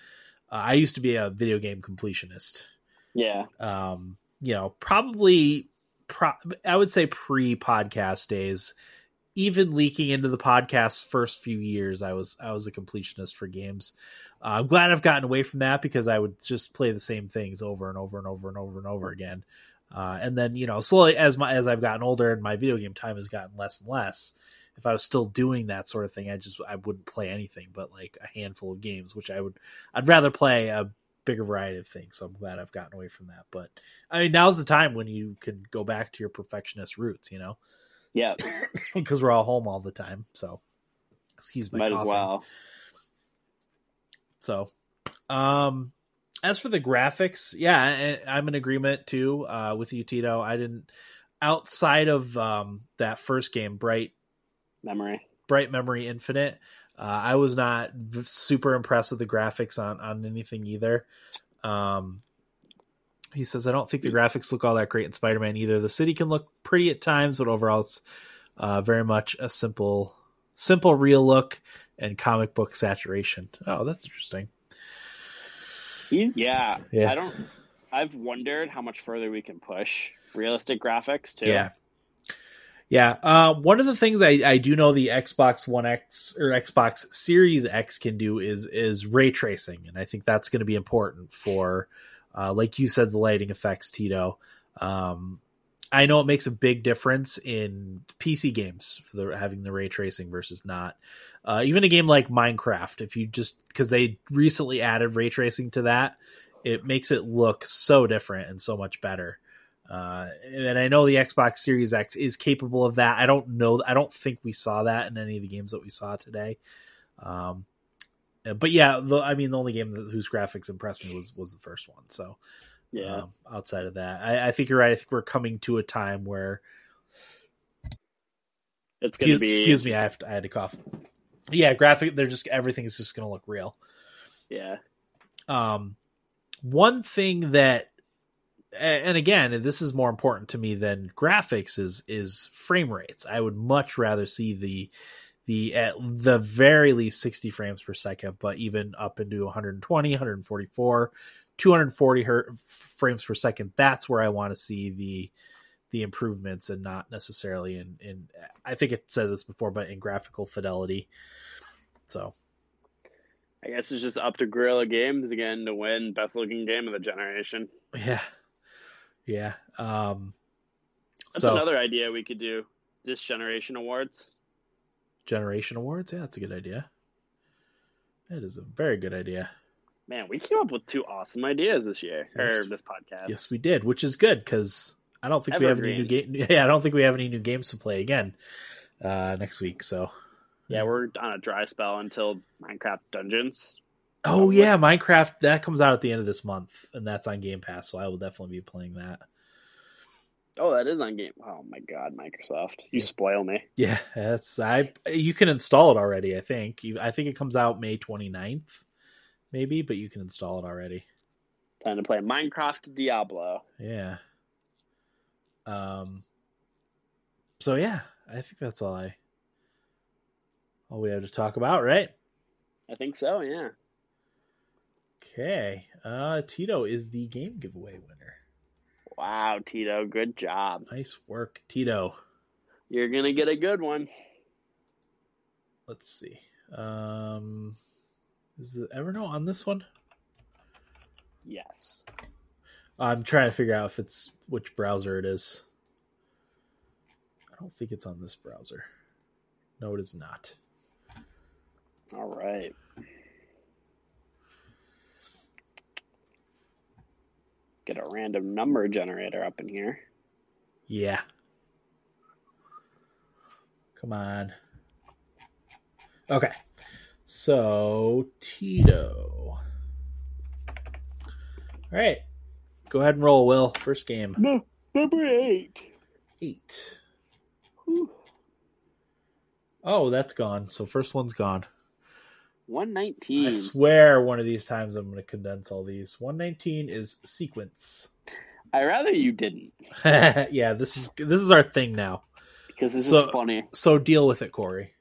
uh, I used to be a video game completionist. Yeah. Um, you know, probably pro- I would say pre podcast days even leaking into the podcast's first few years, I was I was a completionist for games. Uh, I'm glad I've gotten away from that because I would just play the same things over and over and over and over and over again. Uh, and then you know, slowly as my as I've gotten older and my video game time has gotten less and less, if I was still doing that sort of thing, I just I wouldn't play anything but like a handful of games, which I would I'd rather play a bigger variety of things. So I'm glad I've gotten away from that. But I mean, now's the time when you can go back to your perfectionist roots, you know. Yeah, because we're all home all the time. So, excuse me. Might coughing. as well. So, um, as for the graphics, yeah, I'm in agreement too uh, with you, Tito. I didn't outside of um, that first game, Bright Memory, Bright Memory Infinite. Uh, I was not super impressed with the graphics on on anything either. Um, he says, I don't think the graphics look all that great in Spider Man either. The city can look pretty at times, but overall it's uh, very much a simple, simple, real look and comic book saturation. Oh, that's interesting. Yeah, yeah. I don't. I've wondered how much further we can push realistic graphics too. Yeah, yeah. Uh, one of the things I, I do know the Xbox One X or Xbox Series X can do is is ray tracing, and I think that's going to be important for uh, like you said, the lighting effects, Tito. Um, I know it makes a big difference in PC games for the, having the ray tracing versus not. Uh, even a game like Minecraft, if you just because they recently added ray tracing to that, it makes it look so different and so much better. Uh, and I know the Xbox Series X is capable of that. I don't know. I don't think we saw that in any of the games that we saw today. Um, but yeah, the, I mean, the only game that, whose graphics impressed me was was the first one. So yeah, um, outside of that, I, I, think you're right. I think we're coming to a time where it's going to be. Excuse me, I have to, I had to cough. Yeah, graphic. They're just everything's just going to look real. Yeah. Um, one thing that, and again, this is more important to me than graphics is is frame rates. I would much rather see the the at the very least 60 frames per second, but even up into 120, 144, 240 her- frames per second. That's where I want to see the the improvements and not necessarily in in I think it said this before, but in graphical fidelity. So I guess it's just up to Guerrilla Games again to win best looking game of the generation. yeah, yeah. Um, That's so another idea we could do. This generation awards. Generation awards. Yeah, that's a good idea. That is a very good idea. Man, we came up with two awesome ideas this year or this podcast. Yes, we did, which is good because I don't think we have any new game. Yeah, I don't think we have any new games to play again uh, next week. So, Yeah, we're on a dry spell until Minecraft Dungeons. oh yeah, Minecraft that comes out at the end of this month, and that's on Game Pass. So I will definitely be playing that. Oh, that is on game. Oh my god, Microsoft, you Yeah. spoil me. Yeah, that's I. You can install it already. I think. You, I think it comes out May 29th, maybe, but you can install it already. Time to play Minecraft Diablo. Yeah. Um. So yeah, I think that's all I. All we have to talk about, right? I think so. Yeah. Okay. Uh, Tito is the game giveaway winner. Wow, Tito, good job. Nice work, Tito. You're gonna get a good one. Let's see. Um, is the Evernote on this one? Yes. I'm trying to figure out if it's which browser it is. I don't think it's on this browser. No, it is not. All right. Get a random number generator up in here. Yeah. Come on. Okay. So, Tito. All right. Go ahead and roll, Will. First game. No, number eight. Eight. Whew. Oh, that's gone. So, first one's gone. One I swear one of these times I'm going to condense all these. 119 is sequence. I rather you didn't yeah, this is this is our thing now. because this So- is funny. So deal with it, Corey.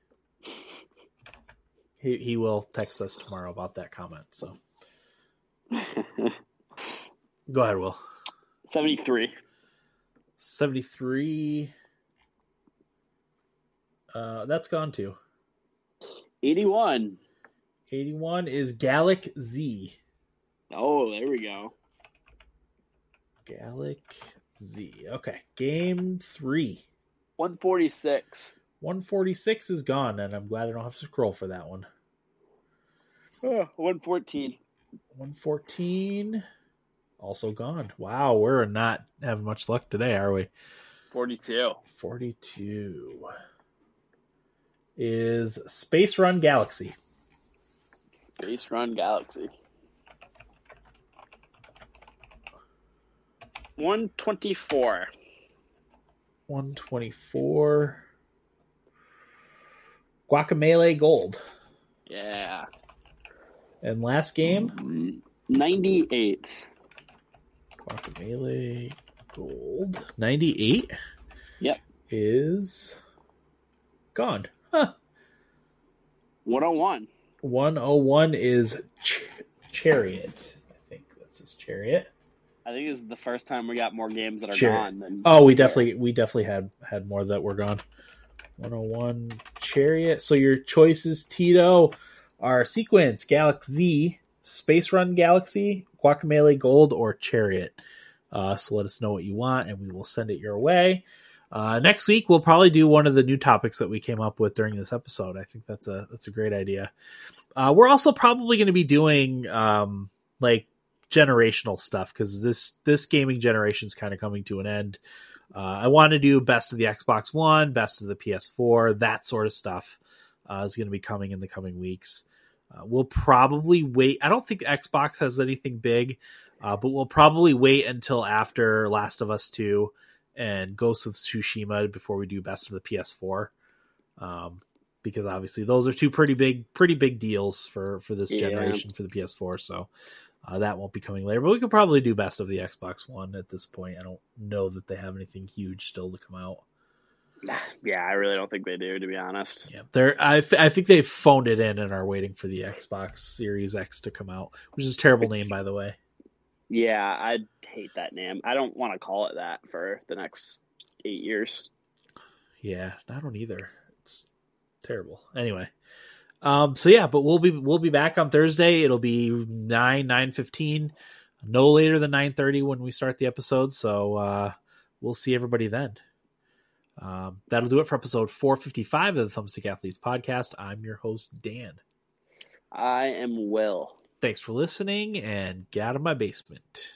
He he will text us tomorrow about that comment. So go ahead, Will. Seventy-three. 73 uh that's gone too. Eighty-one. 81 is Galak-Z. Oh, there we go. Gallic Z. Okay, game 3. One forty-six. 146 is gone and I'm glad I don't have to scroll for that one. One fourteen. One fourteen. also gone. Wow, we're not having much luck today, are we? Forty-two. 42 is Space Run Galaxy. Space Run Galaxy. One twenty-four. 124 Guacamelee Gold. Yeah. And last game, Ninety-eight. Guacamelee Gold 98 Yep. is gone. Huh. One oh one. 101 is Ch- Chariot. I think that's his Chariot. I think this is the first time we got more games that are Sure. gone than Oh, we definitely we definitely had had more that were gone. 101 Chariot. So your choices, Tito, are Sequence, Galak-Z, Space Run Galaxy, Guacamole Gold, or Chariot. Uh, so let us know what you want, and we will send it your way. Uh, next week we'll probably do one of the new topics that we came up with during this episode. I think that's a that's a great idea. Uh, we're also probably going to be doing um, like generational stuff because this this gaming generation is kind of coming to an end. Uh, I want to do best of the Xbox One, best of the PS4, that sort of stuff uh, is going to be coming in the coming weeks. Uh, we'll probably wait. I don't think Xbox has anything big, uh, but we'll probably wait until after Last of Us 2 and Ghost of Tsushima before we do best of the PS4. Um, because obviously those are two pretty big, pretty big deals for for this Yeah. generation for the PS4. So uh, that won't be coming later, but we could probably do best of the Xbox One at this point. I don't know that they have anything huge still to come out. Yeah, I really don't think they do, to be honest. Yeah, they're. I, th- I think they've phoned it in and are waiting for the Xbox Series X to come out, which is a terrible name, by the way. Yeah, I hate that name. I don't want to call it that for the next eight years. Yeah, I don't either. It's terrible. Anyway, um, so yeah, but we'll be we'll be back on Thursday. It'll be nine nine fifteen, no later than nine thirty when we start the episode. So uh, we'll see everybody then. Um, that'll do it for episode four fifty five of the Thumbstick Athletes podcast. I'm your host Dan. I am Will. Thanks for listening, and get out of my basement.